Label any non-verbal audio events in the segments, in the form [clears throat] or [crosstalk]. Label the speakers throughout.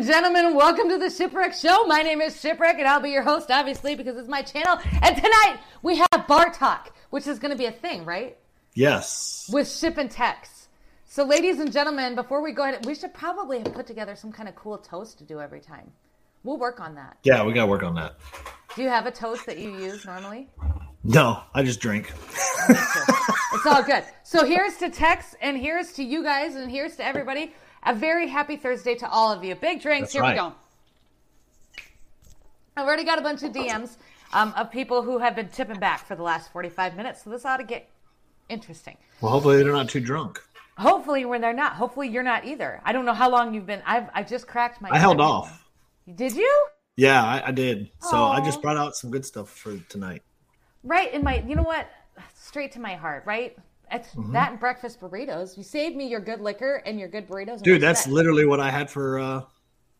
Speaker 1: Ladies and gentlemen, welcome to the Shipwreck Show. My name is Shipwreck, and I'll be your host, obviously, because it's my channel. And tonight we have Bar Talk, which is going to be a thing, right?
Speaker 2: Yes.
Speaker 1: With Ship and Tex. So, ladies and gentlemen, before we go ahead, we should probably have put together some kind of cool toast to do every time. We'll work on that.
Speaker 2: Yeah, we got to work on that.
Speaker 1: Do you have a toast that you use normally?
Speaker 2: No, I just drink. [laughs]
Speaker 1: it's all good. So here's to Tex, and here's to you guys, and here's to everybody. A very happy Thursday to all of you. Big drinks.
Speaker 2: That's
Speaker 1: Here
Speaker 2: right.
Speaker 1: we go. I've already got a bunch of DMs um, of people who have been tipping back for the last 45 minutes, so this ought to get interesting.
Speaker 2: Well, hopefully they're not too drunk.
Speaker 1: Hopefully, when they're not, hopefully you're not either. I don't know how long you've been. I've I just cracked my.
Speaker 2: I held off.
Speaker 1: Did you?
Speaker 2: Yeah, I, I did. So I just brought out some good stuff for tonight.
Speaker 1: Right in my. You know what? Straight to my heart. Right. It's
Speaker 2: Mm-hmm.
Speaker 1: that and breakfast burritos. You saved me your good liquor and your good burritos.
Speaker 2: Dude, that's
Speaker 1: that?
Speaker 2: literally what I had for uh,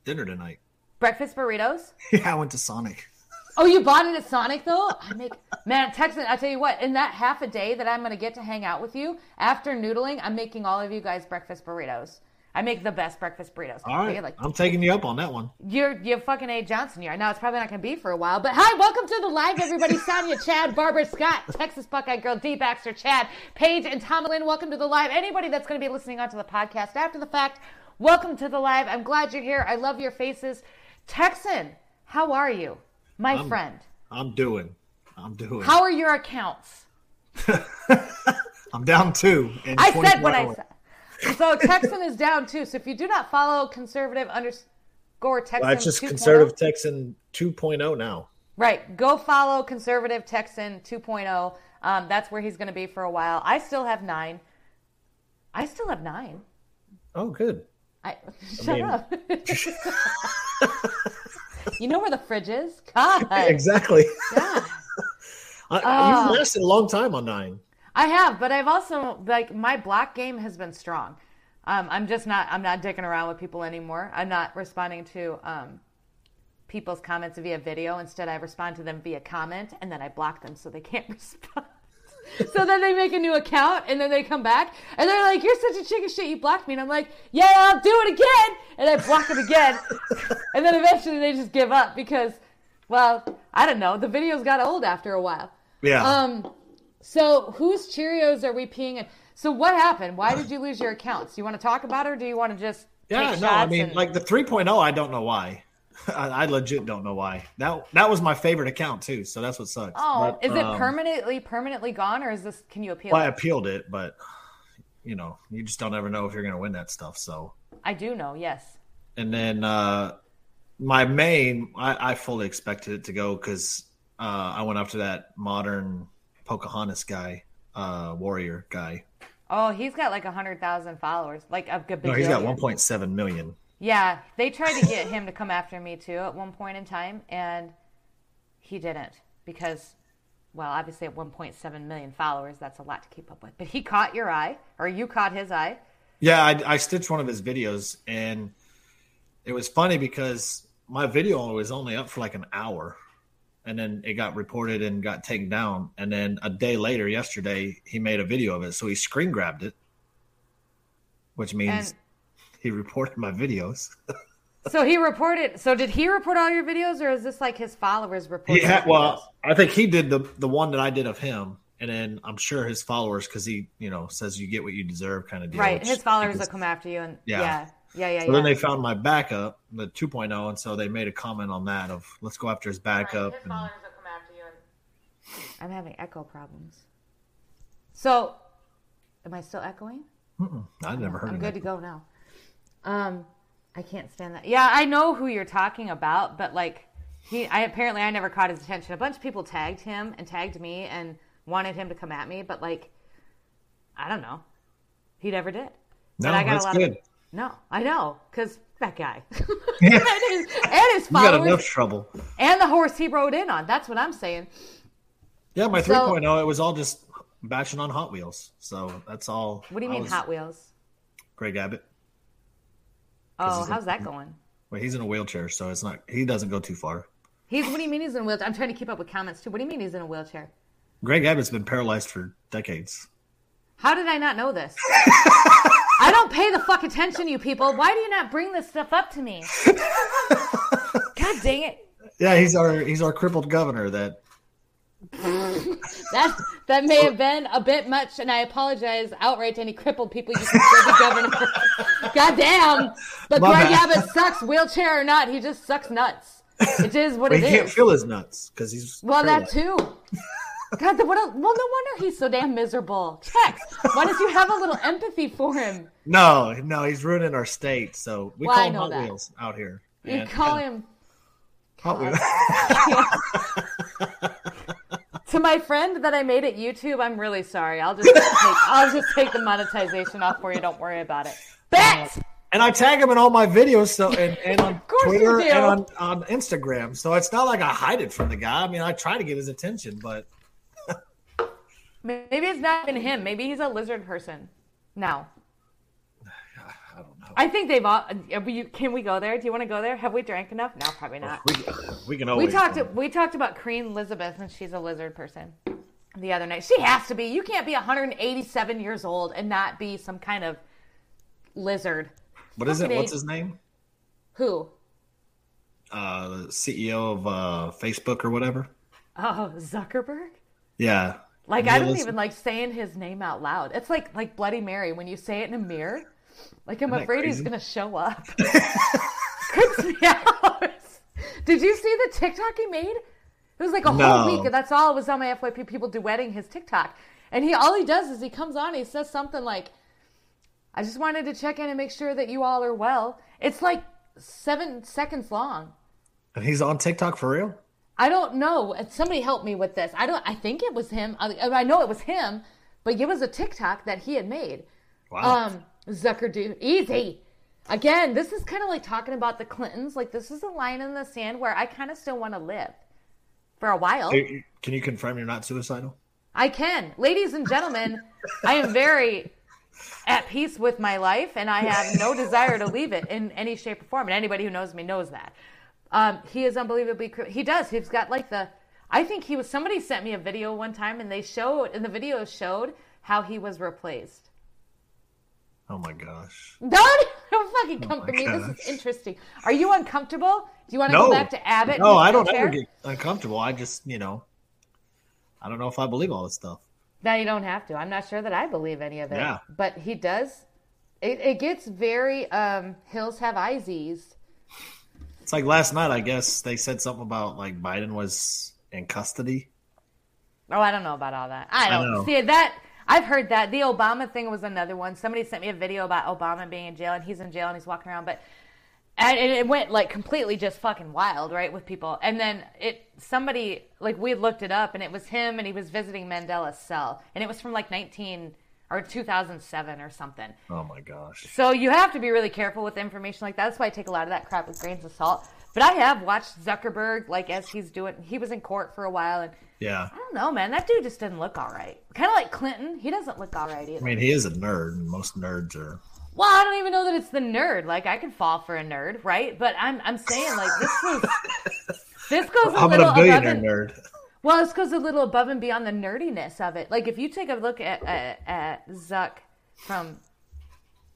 Speaker 2: dinner tonight.
Speaker 1: breakfast burritos. [laughs]
Speaker 2: Yeah, I went to Sonic.
Speaker 1: Oh, you bought it at Sonic though? I make man, Texan. I tell you what, in that half a day that I'm gonna get to hang out with you after noodling, I'm making all of you guys breakfast burritos. I make the best breakfast burritos.
Speaker 2: All right,
Speaker 1: like
Speaker 2: I'm taking you up on that one.
Speaker 1: you're you're fucking A Johnson. You are now. It's probably not gonna be for a while. But hi, welcome to the live, everybody. [laughs] Sonia, Chad, Barbara, Scott, Texas Buckeye Girl, D Baxter, Chad, Paige, and Tomlin. Welcome to the live. Anybody that's gonna be listening onto the podcast after the fact, welcome to the live. I'm glad you're here. I love your faces. Texan, how are you, my friend?
Speaker 2: I'm doing. I'm doing.
Speaker 1: How are your accounts? [laughs]
Speaker 2: I'm down two. in
Speaker 1: I said what I said. So Texan is down too. So if you do not follow conservative underscore Texan,
Speaker 2: That's just
Speaker 1: 2.0
Speaker 2: conservative Texan 2.0 now.
Speaker 1: Right. Go follow conservative Texan 2.0. Um, that's where he's going to be for a while. I still have nine. I still have nine.
Speaker 2: Oh, good.
Speaker 1: I [laughs] shut
Speaker 2: mean-
Speaker 1: up. [laughs] you know where the fridge is? God.
Speaker 2: Exactly.
Speaker 1: God. [laughs]
Speaker 2: I,
Speaker 1: Ah.
Speaker 2: You've lasted a long time on nine.
Speaker 1: I have, but I've also like my block game has been strong. Um, I'm just not. I'm not dicking around with people anymore. I'm not responding to um, people's comments via video. Instead, I respond to them via comment, and then I block them so they can't [laughs] respond. so then they make a new account, and then they come back, and they're like, "You're such a chicken shit. You blocked me." And I'm like, "Yeah, I'll do it again." And I block them again, [laughs] and then eventually they just give up because, well, I don't know. The videos got old after a while.
Speaker 2: Yeah.
Speaker 1: Um, so whose Cheerios are we peeing in? So what happened? Why did you lose your accounts? Do you want to talk about it, or do you want to just
Speaker 2: Yeah, no, I mean,
Speaker 1: and-
Speaker 2: like the 3.0, I don't know why. [laughs] I, I legit don't know why. That that was my favorite account too, so that's what sucks.
Speaker 1: oh,
Speaker 2: But,
Speaker 1: is it
Speaker 2: um,
Speaker 1: permanently permanently gone, or is this? Can you appeal?
Speaker 2: Well, I appealed it, but you know, you just don't ever know if you're going to win that stuff. So,
Speaker 1: I do know. Yes.
Speaker 2: and then uh my main, I, I fully expected it to go because uh, I went after that modern Pocahontas guy, uh, warrior guy.
Speaker 1: Oh, he's got like a hundred thousand followers, like a good.
Speaker 2: No, he's got
Speaker 1: one
Speaker 2: point seven million.
Speaker 1: Yeah, they tried to get him to come after me too at one point in time, and he didn't because, well, obviously at 1.7 million followers, that's a lot to keep up with. But he caught your eye, or you caught his eye.
Speaker 2: Yeah, I, I stitched one of his videos, and it was funny because my video was only up for like an hour, and then it got reported and got taken down. And then a day later, yesterday, he made a video of it, so he screen grabbed it, which means
Speaker 1: And-
Speaker 2: he reported my videos.
Speaker 1: So he reported. So did he report all your videos, or is this like his followers reporting?
Speaker 2: Had,
Speaker 1: videos?
Speaker 2: well, I think he did the the one that I did of him, and then I'm sure his followers, because he you know says you get what you deserve, kind of deal.
Speaker 1: right. His followers will come after you, and
Speaker 2: Yeah.
Speaker 1: yeah, yeah, yeah, yeah.
Speaker 2: Then they found my backup, the 2.0, and so they made a comment on that of let's go after his
Speaker 1: Right,
Speaker 2: backup.
Speaker 1: his
Speaker 2: and-
Speaker 1: will come after you. And... I'm having echo problems. So, am I still echoing?
Speaker 2: Mm-mm, I never heard
Speaker 1: I'm
Speaker 2: of
Speaker 1: good
Speaker 2: that.
Speaker 1: to go now. Um, I can't stand that. Yeah, I know who you're talking about, but like he, I apparently I never caught his attention. A bunch of people tagged him and tagged me and wanted him to come at me, but like, I don't know, he never did.
Speaker 2: No,
Speaker 1: But I got
Speaker 2: that's
Speaker 1: a lot
Speaker 2: good.
Speaker 1: Of, no, I know, because that guy
Speaker 2: Yeah. [laughs] [laughs]
Speaker 1: and his, and his
Speaker 2: You got enough trouble.
Speaker 1: and the horse he rode in on. That's what I'm saying.
Speaker 2: Yeah, my
Speaker 1: So-
Speaker 2: 3.0, it was all just batching on Hot Wheels. So that's all.
Speaker 1: What do you
Speaker 2: I
Speaker 1: mean
Speaker 2: was-
Speaker 1: Hot Wheels?
Speaker 2: Greg Abbott.
Speaker 1: Oh,
Speaker 2: he's a-
Speaker 1: how's that going?
Speaker 2: Well, he's in a wheelchair, so it's not. He doesn't go too far.
Speaker 1: He's what do you mean he's in a wheelchair? I'm trying to keep up with comments too. What do you mean he's in a wheelchair?
Speaker 2: Greg Abbott's been paralyzed for decades.
Speaker 1: How did I not know this? [laughs] I don't pay the fuck attention, you people. Why do you not bring this stuff up to me? God dang it.
Speaker 2: Yeah, he's our he's our crippled governor that
Speaker 1: that that may have been a bit much, and I apologize outright to any crippled people you consider the governor. [laughs] God damn! But
Speaker 2: My
Speaker 1: Greg
Speaker 2: bad.
Speaker 1: Abbott sucks, wheelchair or not. He just sucks nuts. It is what it is.
Speaker 2: he
Speaker 1: it
Speaker 2: can't feel his nuts because he's
Speaker 1: Well, that too. [laughs] God, what? A, well, no wonder he's so damn miserable. Tex, why don't you have a little empathy for him?
Speaker 2: No, no, he's ruining our state. So we
Speaker 1: Well,
Speaker 2: call him Hot
Speaker 1: that.
Speaker 2: Wheels out here.
Speaker 1: You
Speaker 2: And-
Speaker 1: call
Speaker 2: and
Speaker 1: him
Speaker 2: Hot Wheels.
Speaker 1: to my friend that I made at YouTube. I'm really sorry. I'll just take, I'll just take the monetization off for you. Don't worry about it. Bet.
Speaker 2: Uh, and I tag him in all my videos, so and, and on [laughs] Twitter and on, on Instagram. So it's not like I hide it from the guy. I mean, I try to get his attention, but
Speaker 1: Maybe it's not even him. Maybe he's a lizard person. Now, [sighs]
Speaker 2: I don't know.
Speaker 1: I think they've all. are Can we go there? Do you want to go there? Have we drank enough? No, probably not.
Speaker 2: We, [sighs] we can
Speaker 1: We
Speaker 2: always
Speaker 1: talked. We talked about Queen Elizabeth, and she's a lizard person. The other night, she has to be. You can't be 187 years old and not be some kind of lizard.
Speaker 2: What is it? What's his name?
Speaker 1: Who?
Speaker 2: Uh, the CEO of uh, Facebook or whatever.
Speaker 1: Oh, Zuckerberg.
Speaker 2: Yeah.
Speaker 1: Like I don't even like saying his name out loud. It's like like Bloody Mary when you say it in a mirror. Like I'm
Speaker 2: Isn't
Speaker 1: afraid he's gonna show up. Creeps me out. Did you see the TikTok he made? It was like a
Speaker 2: No.
Speaker 1: whole week, and that's all it was on my FYP people duetting his TikTok. And he all he does is he comes on, he says something like, "I just wanted to check in and make sure that you all are well." It's like seven seconds long.
Speaker 2: And he's on TikTok for real?
Speaker 1: I don't know. Somebody help me with this. I don't. I think it was him. I, I know it was him, but it was a TikTok that he had made.
Speaker 2: Wow.
Speaker 1: Um, Zucker dude, easy. Again, this is kind of like talking about the Clintons. Like this is a line in the sand where I kind of still want to live for a while.
Speaker 2: Can you confirm you're not suicidal?
Speaker 1: I can, ladies and gentlemen. I am very at peace with my life, and I have no desire to leave it in any shape or form. And anybody who knows me knows that. Um, he is unbelievably. He does. He's got like the. I think he was. Somebody sent me a video one time, and they showed, and the video showed how he was replaced.
Speaker 2: Oh my gosh.
Speaker 1: Don't, [laughs] don't fucking come
Speaker 2: my
Speaker 1: for me. This is interesting. Are you uncomfortable? Do you want to
Speaker 2: No.
Speaker 1: go back to Abbott?
Speaker 2: No, I don't ever get uncomfortable. I just, you know, I don't know if I believe all this stuff.
Speaker 1: Now you don't have to. I'm not sure that I believe any of it.
Speaker 2: Yeah.
Speaker 1: But he does. It, it gets very um, hills have eyes.
Speaker 2: It's like last night, I guess they said something about like Biden was in custody.
Speaker 1: Oh, I don't know about all that. I
Speaker 2: I
Speaker 1: don't
Speaker 2: know.
Speaker 1: see that. I've heard that the Obama thing was another one. Somebody sent me a video about Obama being in jail, and he's in jail and he's walking around, but and and it went like completely just fucking wild, right, with people. And then it somebody like we looked it up, and it was him, and he was visiting Mandela's cell, and it was from like nineteen or two thousand seven or something.
Speaker 2: Oh my gosh.
Speaker 1: So you have to be really careful with information like that. That's why I take a lot of that crap with grains of salt. But I have watched Zuckerberg, like as he's doing. He was in court for a while, and
Speaker 2: Yeah.
Speaker 1: I don't know, man. That dude just didn't look all right. Kind of like Clinton. He doesn't look all right either.
Speaker 2: I mean, he is a nerd, and most nerds are.
Speaker 1: Well, I don't even know that it's the nerd. Like I could fall for a nerd, right? But I'm I'm saying like this was this goes a
Speaker 2: I'm
Speaker 1: little
Speaker 2: a
Speaker 1: above
Speaker 2: billionaire
Speaker 1: and,
Speaker 2: nerd.
Speaker 1: Well, this goes a little above and beyond the nerdiness of it. Like if you take a look at at, at Zuck from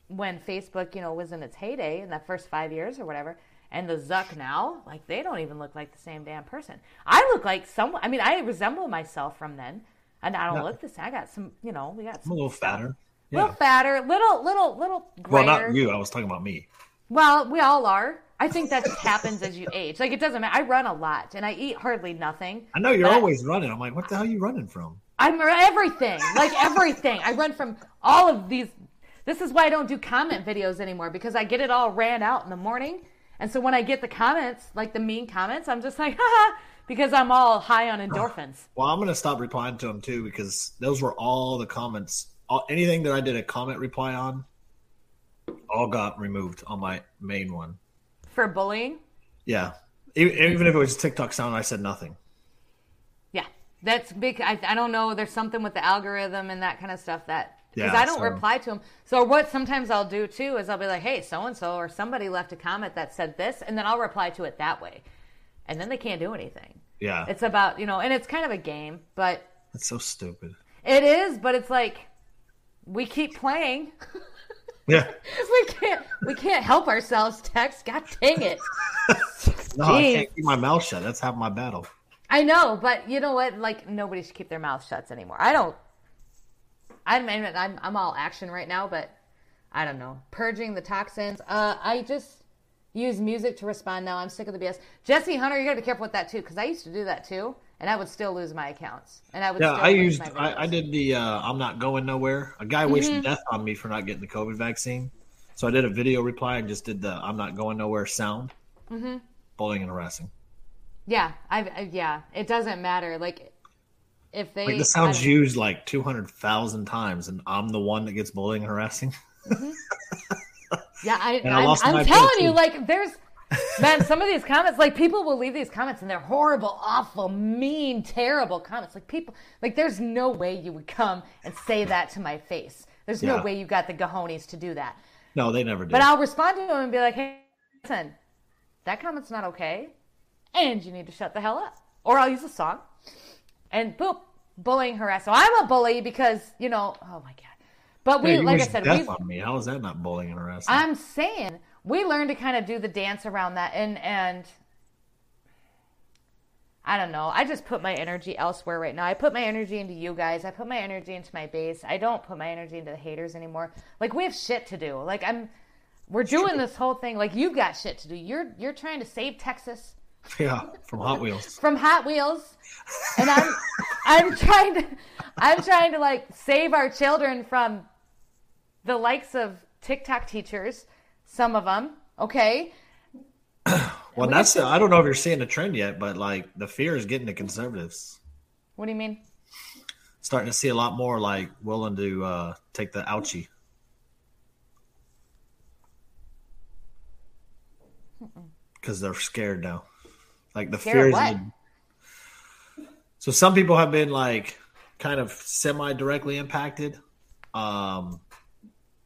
Speaker 1: when Facebook, you know, was in its heyday in the first five years or whatever, and the Zuck now, like they don't even look like the same damn person. I look like some. I mean, I resemble myself from then, and I don't
Speaker 2: Yeah.
Speaker 1: look the same. I got some, you know, we got
Speaker 2: I'm
Speaker 1: some
Speaker 2: a little
Speaker 1: stuff.
Speaker 2: fatter.
Speaker 1: little fatter, little, little, little
Speaker 2: Well, not you. I was talking about me.
Speaker 1: Well, we all are. I think that just happens as you age. Like it doesn't matter. I run a lot and I eat hardly nothing.
Speaker 2: I know you're always running. I'm like, what the hell are you running from?
Speaker 1: I'm everything, like everything. I run from all of these. This is why I don't do comment videos anymore because I get it all ran out in the morning. And so when I get the comments, like the mean comments, I'm just like, [laughs] haha, because I'm all high on endorphins. [sighs]
Speaker 2: Well, I'm gonna stop replying to them too because those were all the comments. All, anything that I did a comment reply on, all got removed on my main one.
Speaker 1: For bullying,
Speaker 2: Yeah, even, even if it was TikTok sound, I said nothing.
Speaker 1: yeah, that's big. I, I don't know. There's something with the algorithm and that kind of stuff that because
Speaker 2: Yeah,
Speaker 1: I don't
Speaker 2: so-
Speaker 1: reply to them. So what sometimes I'll do too is I'll be like, hey, so and so or somebody left a comment that said this, and then I'll reply to it that way, and then they can't do anything.
Speaker 2: Yeah,
Speaker 1: It's about you know, and it's kind of a game, but
Speaker 2: it's so stupid.
Speaker 1: it is. But it's like we keep playing. [laughs]
Speaker 2: Yeah. [laughs]
Speaker 1: we can't we can't help ourselves, Tex. God dang it. [laughs]
Speaker 2: no, I can't keep my mouth shut. That's half my battle.
Speaker 1: I know, but you know what? Like nobody should keep their mouth shut anymore. I don't. I mean, I'm I'm all action right now, but I don't know. Purging the toxins. Uh, I just use music to respond now. I'm sick of the BS. Jesse Hunter, you got to be careful with that too, because I used to do that too, and I would still lose my accounts. And I would.
Speaker 2: Yeah, I used. I, I, did the. Uh, I'm not going nowhere. A guy wasted mm-hmm. death on me for not getting the COVID vaccine, so I did a video reply and just did the "I'm not going nowhere" sound. Mm-hmm. Bullying and harassing.
Speaker 1: Yeah, I, I yeah. It doesn't matter. Like if they
Speaker 2: like the sounds used like two hundred thousand times, and I'm the one that gets bullying and harassing. Mm-hmm.
Speaker 1: yeah, I, [laughs] I am telling you, like there's man, some of these comments, like people will leave these comments and they're horrible, awful, mean, terrible comments. Like people, like there's no way you would come and say that to my face. There's yeah. no way you got the gahonies to do that.
Speaker 2: No, they never do.
Speaker 1: But I'll respond to them and be like, hey, listen, that comment's not okay, and you need to shut the hell up. Or I'll use a song, and boop, bullying harass. So I'm a bully because you know, oh my god. But we, like I said,
Speaker 2: we on me. How is that not bullying and harassing?
Speaker 1: I'm saying we learned to kind of do the dance around that, and and I don't know. I just put my energy elsewhere right now. I put my energy into you guys. I put my energy into my base. I don't put my energy into the haters anymore. Like we have shit to do. Like I'm we're doing this whole thing like you got shit to do. You're you're trying to save Texas.
Speaker 2: Yeah, from Hot Wheels. [laughs]
Speaker 1: from Hot Wheels. And I'm I'm trying to I'm trying to like save our children from the likes of TikTok teachers, some of them, okay? [clears throat]
Speaker 2: well, that's I don't know if you're seeing a trend yet, but like the fear is getting to conservatives.
Speaker 1: What do you mean?
Speaker 2: Starting to see a lot more like willing to uh, take the ouchie. Because they're scared now. Like the scared fear is. So some people have been like kind of semi directly impacted. Um,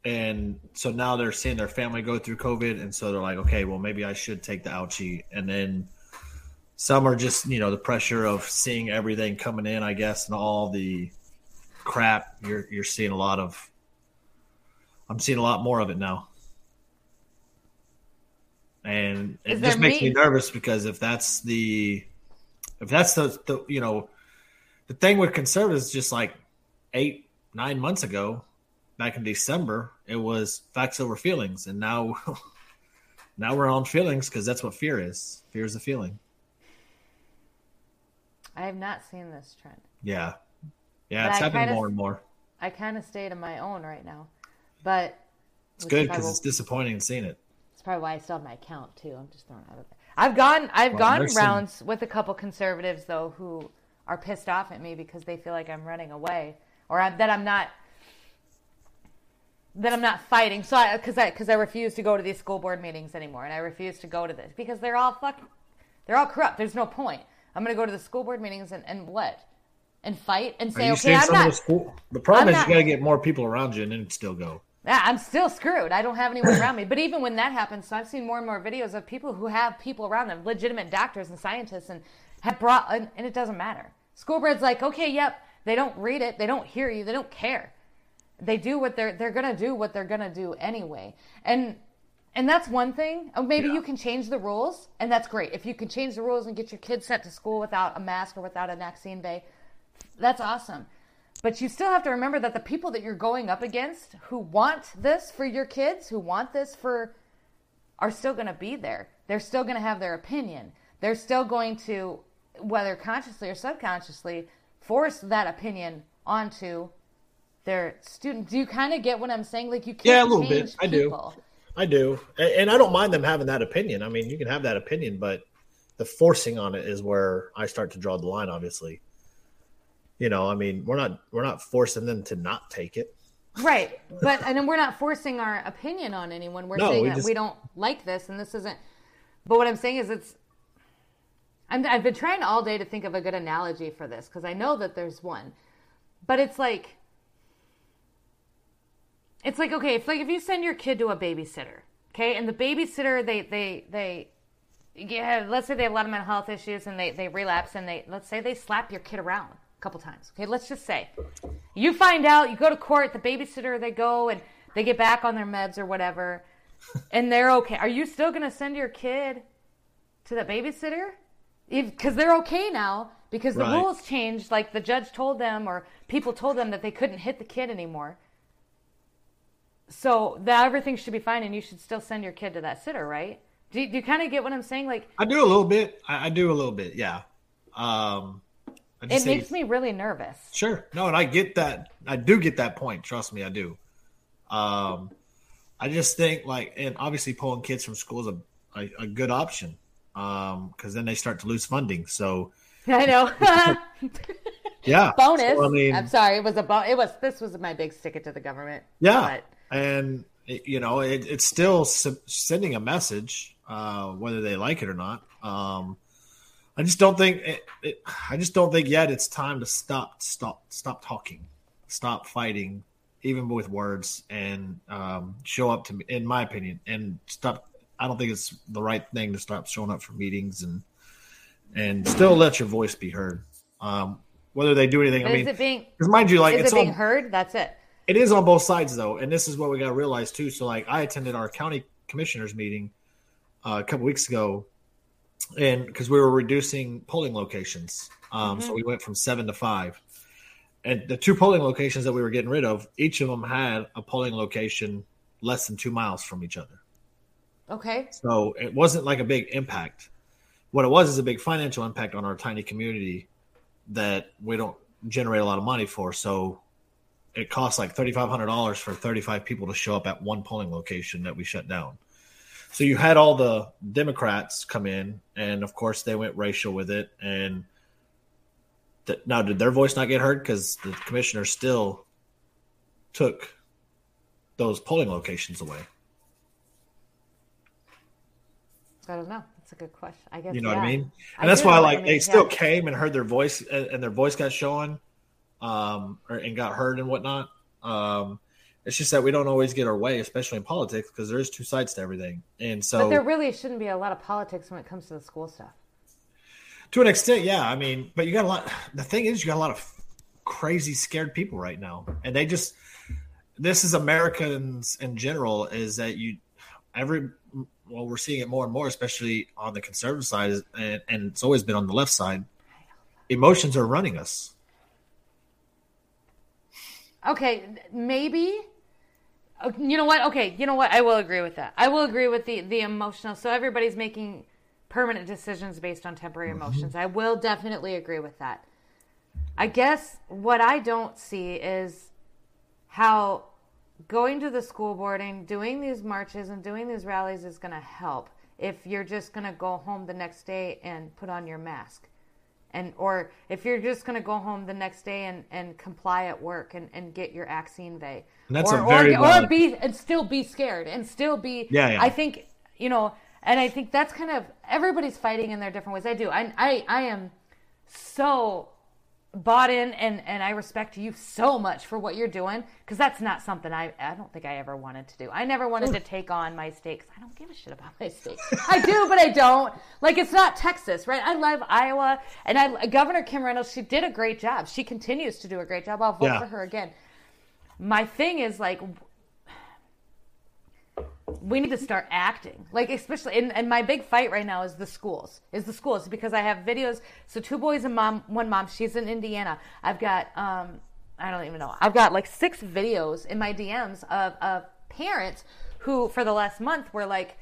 Speaker 2: and so now they're seeing their family go through COVID, and so they're like, okay, well, maybe I should take the ouchie. And then some are just, you know, the pressure of seeing everything coming in, I guess, and all the crap. You're you're seeing a lot of. I'm seeing a lot more of it now, and it just makes me nervous because if that's the, if that's the, the you know, the thing with conservatives, just like eight nine months ago, back in December, it was facts over feelings, and now [laughs] now we're on feelings because that's what fear is. Fear is a feeling.
Speaker 1: I have not seen this trend.
Speaker 2: Yeah, yeah, but it's I happening kinda, more and more.
Speaker 1: I kind of stayed in my own right now, but
Speaker 2: it's good because it's disappointing seeing it.
Speaker 1: It's probably why I still have my account too. I'm just throwing out of it. I've gone I've well, gone rounds some... with a couple conservatives though who are pissed off at me because they feel like I'm running away or I'm, that I'm not that I'm not fighting. So I, cause I, cause I refuse to go to these school board meetings anymore. And I refuse to go to this because they're all fucking, they're all corrupt. There's no point. I'm going to go to the school board meetings and, and what? And fight and say, okay, I'm not.
Speaker 2: School, the problem I'm is not, you got to get more people around you and then still go.
Speaker 1: Yeah, I'm still screwed. I don't have anyone around me. But even when that happens, so I've seen more and more videos of people who have people around them, legitimate doctors and scientists, and have brought, and, and it doesn't matter. School board's like, okay, yep, they don't read it, they don't hear you, they don't care they do what they're they're gonna do what they're gonna do anyway. And and that's one thing. Oh, maybe yeah. you can change the rules and that's great. If you can change the rules and get your kids sent to school without a mask or without a vaccine bay that's awesome. But you still have to remember that the people that you're going up against who want this for your kids who want this for are still going to be there. They're still going to have their opinion. They're still going to whether consciously or subconsciously force that opinion onto their students. Do you kind of get what I'm saying? Like you can't yeah, a little bit.
Speaker 2: I do. I do, and I don't mind them having that opinion. I mean, you can have that opinion, but the forcing on it is where I start to draw the line. Obviously, you know, I mean, we're not we're not forcing them to not take it.
Speaker 1: Right, [laughs] but and then we're not forcing our opinion on anyone. We're no, saying we that just... we don't like this, and this isn't. But what I'm saying is, it's. i have been trying all day to think of a good analogy for this because I know that there's one, but it's like it's like okay, if like if you send your kid to a babysitter, okay, and the babysitter they they they yeah, let's say they have a lot of mental health issues and they they relapse and they let's say they slap your kid around a couple times. Okay, let's just say you find out, you go to court, the babysitter they go and they get back on their meds or whatever, [laughs] and they're okay. Are you still going to send your kid to the babysitter? Because they're okay now because the
Speaker 2: Right.
Speaker 1: rules changed. Like the judge told them, or people told them that they couldn't hit the kid anymore. So that everything should be fine, and you should still send your kid to that sitter, right? Do you, do you kind of get what I'm saying? Like
Speaker 2: I do a little bit. I, I do a little bit. Yeah. Um,
Speaker 1: it makes me really nervous.
Speaker 2: Sure. No, and I get that. I do get that point. Trust me, I do. Um, I just think like, and obviously pulling kids from school is a, a, a good option. Um, because then they start to lose funding. So [laughs]
Speaker 1: I know. [laughs]
Speaker 2: yeah, [laughs]
Speaker 1: bonus.
Speaker 2: So, I mean,
Speaker 1: I'm sorry. It was a bon- It was. This was my big stick it to the government.
Speaker 2: yeah,
Speaker 1: But
Speaker 2: and it, you know, it, it's still sending a message, uh, whether they like it or not. Um, I just don't think it, it, I just don't think yet it's time to stop, stop, stop talking, stop fighting, even with words, and um, show up to me, in my opinion, and stop. I don't think it's the right thing to stop showing up for meetings and and still let your voice be heard. Um, whether they do anything, I
Speaker 1: is
Speaker 2: mean,
Speaker 1: it being?
Speaker 2: because mind you, like
Speaker 1: Is
Speaker 2: it's
Speaker 1: it being
Speaker 2: on,
Speaker 1: heard? That's it.
Speaker 2: It is on both sides though, and this is what we got to realize too. So, like, I attended our county commissioners meeting uh, a couple weeks ago, and because we were reducing polling locations, um, so we went from seven to five, and the two polling locations that we were getting rid of, each of them had a polling location less than two miles from each other.
Speaker 1: Okay.
Speaker 2: So it wasn't like a big impact. What it was is a big financial impact on our tiny community that we don't generate a lot of money for. So it costs like thirty five hundred dollars for thirty five people to show up at one polling location that we shut down. So you had all the Democrats come in, and of course they went racial with it. And th- now, did their voice not get heard because the commissioner still took those polling locations away?
Speaker 1: I don't know. That's a good question. I guess.
Speaker 2: You know
Speaker 1: yeah.
Speaker 2: what I mean?
Speaker 1: I
Speaker 2: And that's
Speaker 1: do
Speaker 2: why,
Speaker 1: know what
Speaker 2: like, they
Speaker 1: mean,
Speaker 2: still came and heard their voice, and, and their voice got shown, um, or, and got hurt and whatnot. Um, it's just that we don't always get our way, especially in politics, because there is two sides to everything. And so,
Speaker 1: But there really shouldn't be a lot of politics when it comes to the school stuff.
Speaker 2: to an extent, yeah. I mean, but you got a lot. The thing is, you got a lot of crazy, scared people right now, and they just. This is Americans in general. Is that you? Every well, we're seeing it more and more, especially on the conservative side, and, and it's always been on the left side. Emotions are running us.
Speaker 1: Okay, maybe. You know what? Okay, you know what? I will agree with that. I will agree with the the emotional. So everybody's making permanent decisions based on temporary mm-hmm. emotions. I will definitely agree with that. I guess what I don't see is how going to the school board and doing these marches and doing these rallies is going to help if you're just going to go home the next day and put on your mask and or if you're just going to go home the next day and, and comply at work and, and get your
Speaker 2: And that's
Speaker 1: or,
Speaker 2: a very
Speaker 1: or, or be and still be scared and still be
Speaker 2: Yeah, yeah.
Speaker 1: i think you know and i think that's kind of everybody's fighting in their different ways. I do. I i, I am so bought in and and I respect you so much for what you're doing because that's not something I I don't think I ever wanted to do. I never wanted to take on my state 'cause I don't give a shit about my state. I do, but I don't. Like it's not Texas, right? I love Iowa and I Governor Kim Reynolds, she did a great job. She continues to do a great job. I'll vote
Speaker 2: Yeah.
Speaker 1: for her again. My thing is like we need to start acting. Like especially and, and my big fight right now is the schools is the schools because i have videos. So two boys and mom one mom she's in indiana. I've got um i don't even know i've got like six videos in my dms of of parents who for the last month were like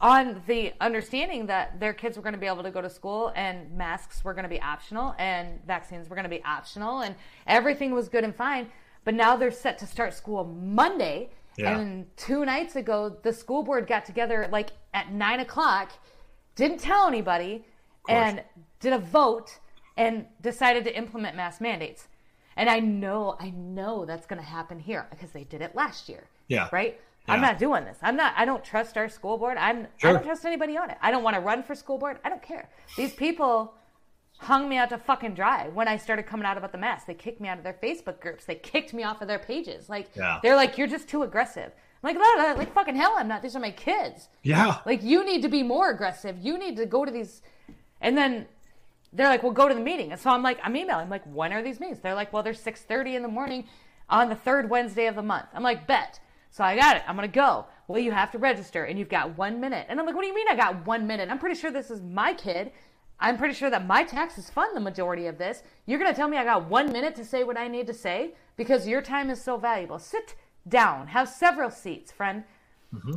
Speaker 1: on the understanding that their kids were going to be able to go to school and masks were going to be optional and vaccines were going to be optional and everything was good and fine. But now they're set to start school monday
Speaker 2: Yeah.
Speaker 1: and two nights ago, the school board got together like at nine o'clock, didn't tell anybody, and did a vote and decided to implement mask mandates. And I know, I know that's going to happen here because they did it last year.
Speaker 2: Yeah.
Speaker 1: Right. I'm not doing this. I'm not. I don't trust our school board. I'm. I don't trust anybody on it. I don't want to run for school board. I don't care. These people hung me out to fucking dry when I started coming out about the mask. They kicked me out of their Facebook groups. They kicked me off of their pages. Like
Speaker 2: Yeah.
Speaker 1: they're like, you're just too aggressive. I'm like, "No, no, like fucking hell, I'm not. These are my kids.
Speaker 2: Yeah.
Speaker 1: Like you need to be more aggressive. You need to go to these, and then they're like, well, go to the meeting. And so I'm like, I'm emailing. I'm like, when are these meetings? They're like, well, they're 6:30 in the morning on the third Wednesday of the month. I'm like, bet. So I got it. I'm going to go. Well, you have to register and you've got one minute. And I'm like, what do you mean I got one minute? I'm pretty sure this is my kid. I'm pretty sure that my taxes fund the majority of this. You're going to tell me I got one minute to say what I need to say because your time is so valuable. Sit down. Have several seats, friend. Mm-hmm.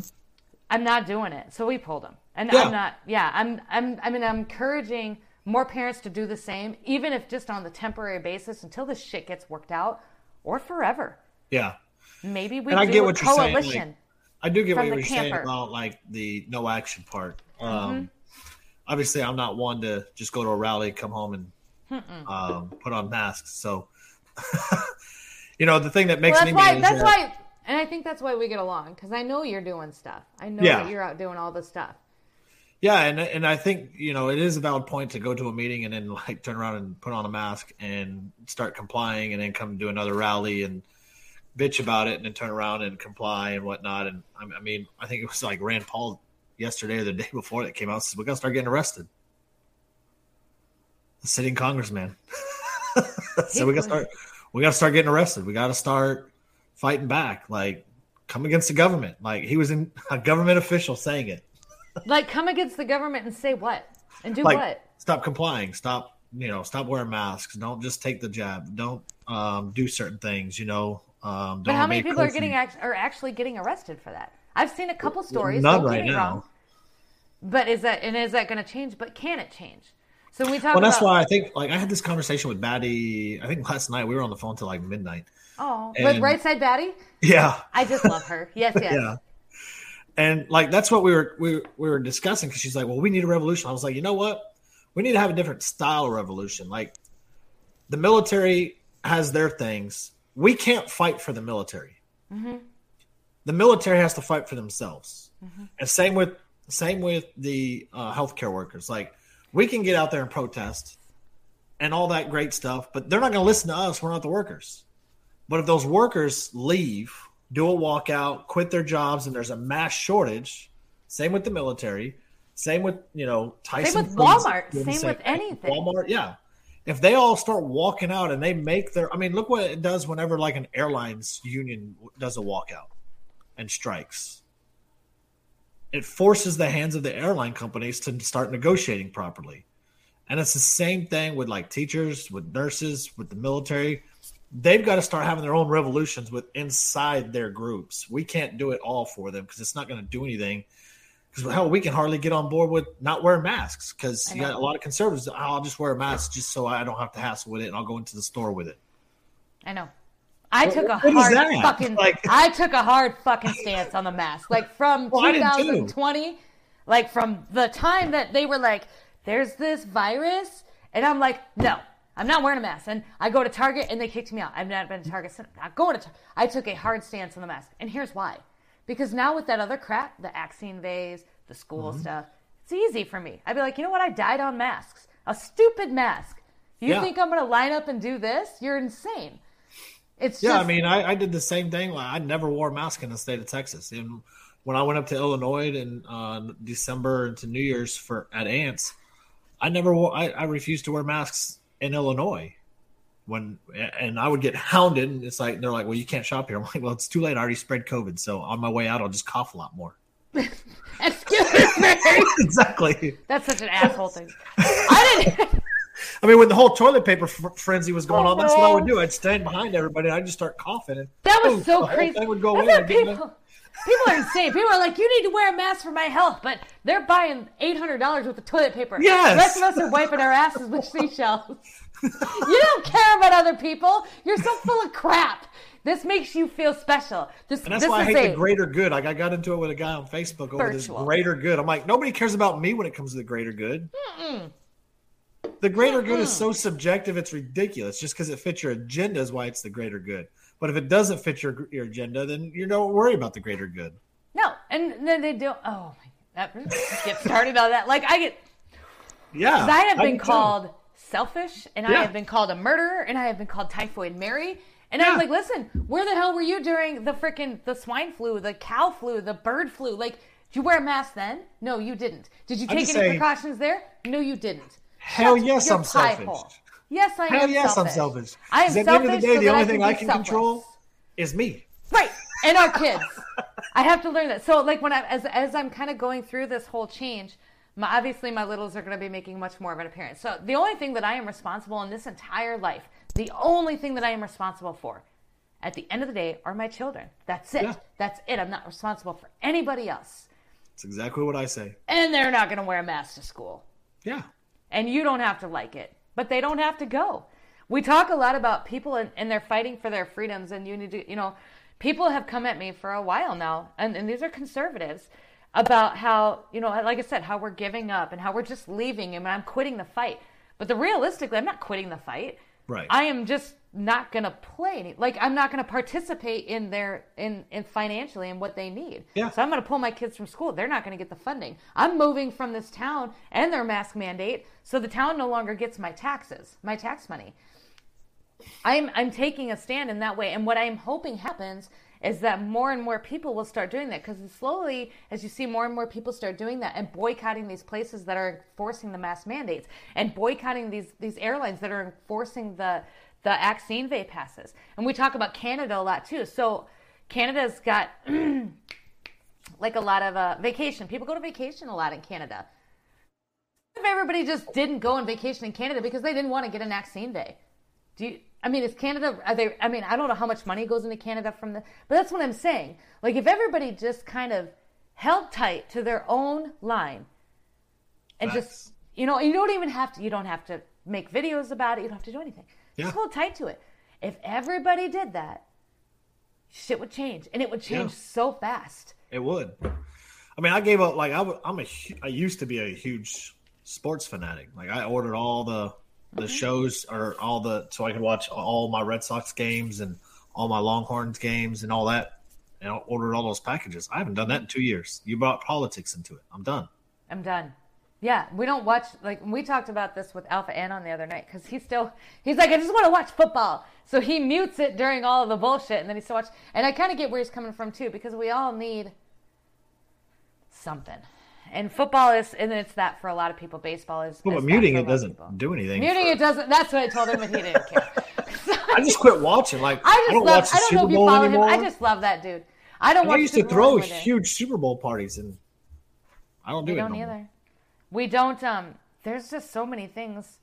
Speaker 1: I'm not doing it. So we pulled them. And yeah. I'm not, yeah, I'm, I'm, I mean, I'm encouraging more parents to do the same, even if just on the temporary basis until this shit gets worked out or forever.
Speaker 2: Yeah.
Speaker 1: Maybe we and do I get what you're saying. Like,
Speaker 2: I do get what you're saying about like the no action part. Um, mm-hmm. Obviously, I'm not one to just go to a rally, come home, and um, put on masks. So, [laughs] you know, the thing that makes
Speaker 1: well, that's
Speaker 2: me
Speaker 1: why, that's that, why, and I think that's why we get along because I know you're doing stuff. I know yeah. that you're out doing all this stuff.
Speaker 2: Yeah, and and I think you know it is a valid point to go to a meeting and then like turn around and put on a mask and start complying, and then come do another rally and bitch about it, and then turn around and comply and whatnot. And I mean, I think it was like Rand Paul yesterday or the day before that came out says we got to start getting arrested. The sitting congressman. [laughs] so we got to start. We got to start getting arrested. We got to start fighting back. Like come against the government. Like he was in a government official saying it
Speaker 1: like come against the government and say what and do like, what?
Speaker 2: Stop complying. Stop. You know, stop wearing masks. Don't just take the jab. Don't um, do certain things. You know. Um,
Speaker 1: but how many people are getting are actually getting arrested for that? I've seen a couple stories.
Speaker 2: Not right now. Wrong,
Speaker 1: but is that and is that going to change? But can it change? So we talk. About.
Speaker 2: Well, that's
Speaker 1: about,
Speaker 2: why I think like I had this conversation with Batty. I think last night we were on the phone till like midnight.
Speaker 1: Oh, and, with right side Batty.
Speaker 2: Yeah,
Speaker 1: I just love her. Yes, [laughs] yes. yeah,
Speaker 2: and like that's what we were we, we were discussing because she's like, well, we need a revolution. I was like, you know what? We need to have a different style of revolution. Like the military has their things. We can't fight for the military. Mm-hmm. The military has to fight for themselves. Mm-hmm. And same with same with the uh, healthcare workers. Like we can get out there and protest and all that great stuff, but they're not going to listen to us. We're not the workers. But if those workers leave do a walkout, quit their jobs, and there's a mass shortage. Same with the military. Same with you know Tyson.
Speaker 1: Same with Walmart. Same, same with anything.
Speaker 2: Walmart, yeah. If they all start walking out and they make their, I mean, look what it does whenever like an airlines union does a walkout and strikes. It forces the hands of the airline companies to start negotiating properly. And it's the same thing with like teachers, with nurses, with the military they've got to start having their own revolutions with inside their groups. We can't do it all for them because it's not going to do anything. Because hell, we can hardly get on board with not wearing masks because you got a lot of conservatives. I'll just wear a mask just so I don't have to hassle with it, and I'll go into the store with it.
Speaker 1: I know. I what, took a hard fucking. Like, I took a hard fucking stance on the mask, like from well, 2020, like from the time that they were like, "There's this virus," and I'm like, "No, I'm not wearing a mask. And I go to Target and they kicked me out. I've not been to Target since. I'm Not going to Target. I took a hard stance on the mask. And here's why. Because now with that other crap, the vaccine vase, the school mm-hmm. stuff, it's easy for me. I'd be like, you know what? I died on masks. A stupid mask. You yeah. think I'm going to line up and do this? You're insane. It's
Speaker 2: yeah.
Speaker 1: Just...
Speaker 2: I mean, I, I, did the same thing. Like, I never wore a mask in the state of Texas. And when I went up to Illinois in uh, December into New Year's for at Ants, I never wore. I, I refused to wear masks in Illinois when and I would get hounded and it's like they're like, Well, you can't shop here. [laughs] I'm like, Well, it's too late. I already spread COVID. So on my way out I'll just cough a lot more. [laughs]
Speaker 1: Excuse me. [laughs]
Speaker 2: exactly.
Speaker 1: That's such an asshole thing. I didn't
Speaker 2: I mean, when the whole toilet paper f- frenzy was going oh, on, that's what I would do. Oh, I'd stand behind everybody and I'd just start coughing. And
Speaker 1: that was boom, so crazy. would go away. People, [laughs] People are insane. People are like, you need to wear a mask for my health, but they're buying eight hundred dollars worth of toilet paper.
Speaker 2: Yes.
Speaker 1: The rest of us are wiping our asses with seashells. [laughs] you don't care about other people. You're so full of crap. This makes you feel special. This,
Speaker 2: and that's
Speaker 1: this
Speaker 2: why I hate the greater good. Like I got into it with a guy on Facebook over virtual. this greater good. I'm like, nobody cares about me when it comes to the greater good. Mm-mm. The greater good is so subjective; it's ridiculous. Just because it fits your agenda is why it's the greater good. But if it doesn't fit your your agenda, then you don't worry about the greater good.
Speaker 1: No, and then they don't. Oh, that get started on that. Like I get.
Speaker 2: Yeah,
Speaker 1: I have been called too. selfish, and yeah. I have been called a murderer, and I have been called typhoid Mary. And yeah. I'm like, listen, where the hell were you during the freaking the swine flu, the cow flu, the bird flu? Like, did you wear a mask then? No, you didn't. Did you take any say, precautions there? No, you didn't.
Speaker 2: Hell Shut yes, I'm selfish. Hole.
Speaker 1: Yes, I am.
Speaker 2: Hell
Speaker 1: am.
Speaker 2: yes,
Speaker 1: selfish.
Speaker 2: I'm selfish.
Speaker 1: I am
Speaker 2: at the end of the day, so the only I thing I can control is me.
Speaker 1: Right. and our kids. [laughs] I have to learn that. So like when I as as I'm kind of going through this whole change, my, obviously my littles are going to be making much more of an appearance. So the only thing that I am responsible in this entire life, the only thing that I am responsible for, at the end of the day, are my children. That's it.
Speaker 2: Yeah.
Speaker 1: That's it. I'm not responsible for anybody else.
Speaker 2: That's exactly what I say.
Speaker 1: And they're not going to wear a mask to school.
Speaker 2: Yeah.
Speaker 1: And you don't have to like it, but they don't have to go. We talk a lot about people and, and they're fighting for their freedoms, and you need to, you know, people have come at me for a while now, and, and these are conservatives about how, you know, like I said, how we're giving up and how we're just leaving and I'm quitting the fight. But the realistically, I'm not quitting the fight.
Speaker 2: Right.
Speaker 1: I am just not going to play any, like I'm not going to participate in their in in financially in what they need.
Speaker 2: Yeah.
Speaker 1: So I'm going to pull my kids from school. They're not going to get the funding. I'm moving from this town and their mask mandate, so the town no longer gets my taxes, my tax money. I'm I'm taking a stand in that way, and what I'm hoping happens is that more and more people will start doing that because slowly, as you see more and more people start doing that and boycotting these places that are enforcing the mask mandates and boycotting these these airlines that are enforcing the the vaccine vape passes, and we talk about Canada a lot too. So Canada's got [clears throat] like a lot of uh, vacation. People go to vacation a lot in Canada. If everybody just didn't go on vacation in Canada because they didn't want to get an vaccine day, do you? I mean, is Canada? Are they? I mean, I don't know how much money goes into Canada from the, but that's what I'm saying. Like, if everybody just kind of held tight to their own line, and
Speaker 2: Facts.
Speaker 1: just you know, you don't even have to. You don't have to make videos about it. You don't have to do anything.
Speaker 2: Yeah.
Speaker 1: Just hold tight to it. If everybody did that, shit would change, and it would change
Speaker 2: Yeah.
Speaker 1: so fast.
Speaker 2: It would. I mean, I gave up. Like I, I'm a. used to be a huge sports fanatic. Like I ordered all the the shows or all the so I could watch all my Red Sox games and all my Longhorns games and all that. And I ordered all those packages. I haven't done that in two years. You brought politics into it. I'm done.
Speaker 1: I'm done. Yeah, we don't watch like we talked about this with Alpha Anon the other night because he's still he's like I just want to watch football, so he mutes it during all of the bullshit, and then he still watch. And I kind of get where he's coming from too because we all need something, and football is and it's that for a lot of people. Baseball is.
Speaker 2: Well, but muting it doesn't
Speaker 1: people.
Speaker 2: do anything.
Speaker 1: Muting
Speaker 2: for-
Speaker 1: it doesn't. That's what I told him, but he didn't care. [laughs]
Speaker 2: I just quit watching. Like
Speaker 1: I just
Speaker 2: don't
Speaker 1: love.
Speaker 2: watch the
Speaker 1: I don't
Speaker 2: Super
Speaker 1: know if you
Speaker 2: Bowl
Speaker 1: follow
Speaker 2: anymore.
Speaker 1: him. I just love that dude. I don't
Speaker 2: And
Speaker 1: watch.
Speaker 2: I used to
Speaker 1: Super Bowl
Speaker 2: throw huge Super Bowl parties, and I don't do
Speaker 1: We
Speaker 2: it
Speaker 1: don't
Speaker 2: no more.
Speaker 1: either. We don't. Um, there's just so many things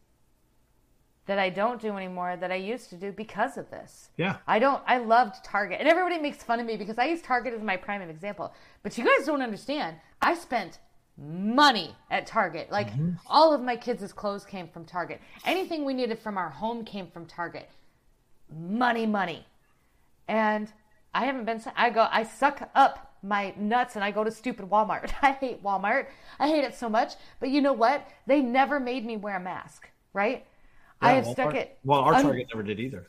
Speaker 1: that I don't do anymore that I used to do because of this.
Speaker 2: Yeah.
Speaker 1: I don't. I loved Target, and everybody makes fun of me because I use Target as my prime example. But you guys don't understand. I spent money at Target. Like
Speaker 2: Mm-hmm.
Speaker 1: all of my kids' clothes came from Target. Anything we needed from our home came from Target. Money, money. And I haven't been. I go. I suck up my nuts and I go to stupid Walmart. [laughs] I hate Walmart. I hate it so much. But you know what? They never made me wear a mask. Right? I have stuck it.
Speaker 2: Well, our
Speaker 1: un-
Speaker 2: Target never did either.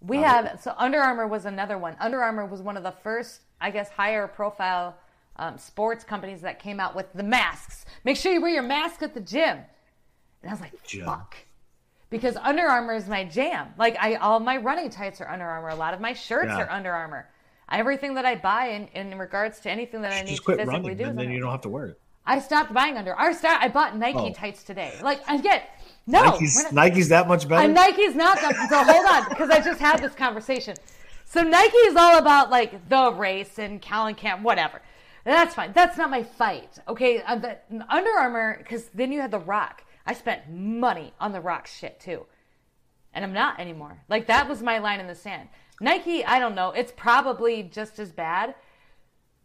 Speaker 1: we have so Under Armour was another one. Under Armour was one of the first, I guess, higher profile um, sports companies that came out with the masks. Make sure you wear your mask at the gym. And I was like,
Speaker 2: Gym.
Speaker 1: fuck, because Under Armour is my jam. Like I, all my running tights are Under Armour. A lot of my shirts
Speaker 2: Yeah.
Speaker 1: are Under Armour. Everything that I buy in, in regards to anything that I need to physically
Speaker 2: running,
Speaker 1: do,
Speaker 2: and then you don't have to wear it.
Speaker 1: I stopped buying Under. I start. I bought Nike
Speaker 2: Oh.
Speaker 1: tights today. Like I get no.
Speaker 2: Nike's,
Speaker 1: not-
Speaker 2: Nike's that much better.
Speaker 1: and Nike's not that. So hold on, because I just had this conversation. So Nike is all about like the race and Callan Camp, whatever. That's fine. That's not my fight. Okay, uh, the, Under Armour, because then you had the Rock. I spent money on the Rock shit too, and I'm not anymore. Like that was my line in the sand. Nike, I don't know. It's probably just as bad,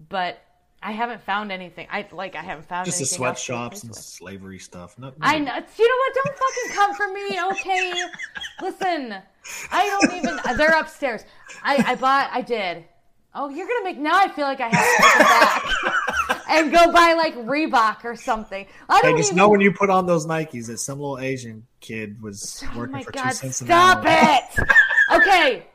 Speaker 1: but I haven't found anything. I like. I haven't found
Speaker 2: Just the
Speaker 1: anything else to
Speaker 2: sweatshops and slavery stuff. No,
Speaker 1: I know. You know what? Don't fucking come for me, okay? Listen, I don't even. They're upstairs. I, I bought. I did. Oh, you're gonna make. Now I feel like I have to it back [laughs] and go buy like Reebok or something. I don't
Speaker 2: just
Speaker 1: even.
Speaker 2: know when you put on those Nikes that some little Asian kid was
Speaker 1: oh
Speaker 2: working for
Speaker 1: god!
Speaker 2: two cents an
Speaker 1: Stop
Speaker 2: hour.
Speaker 1: it. [laughs] Okay,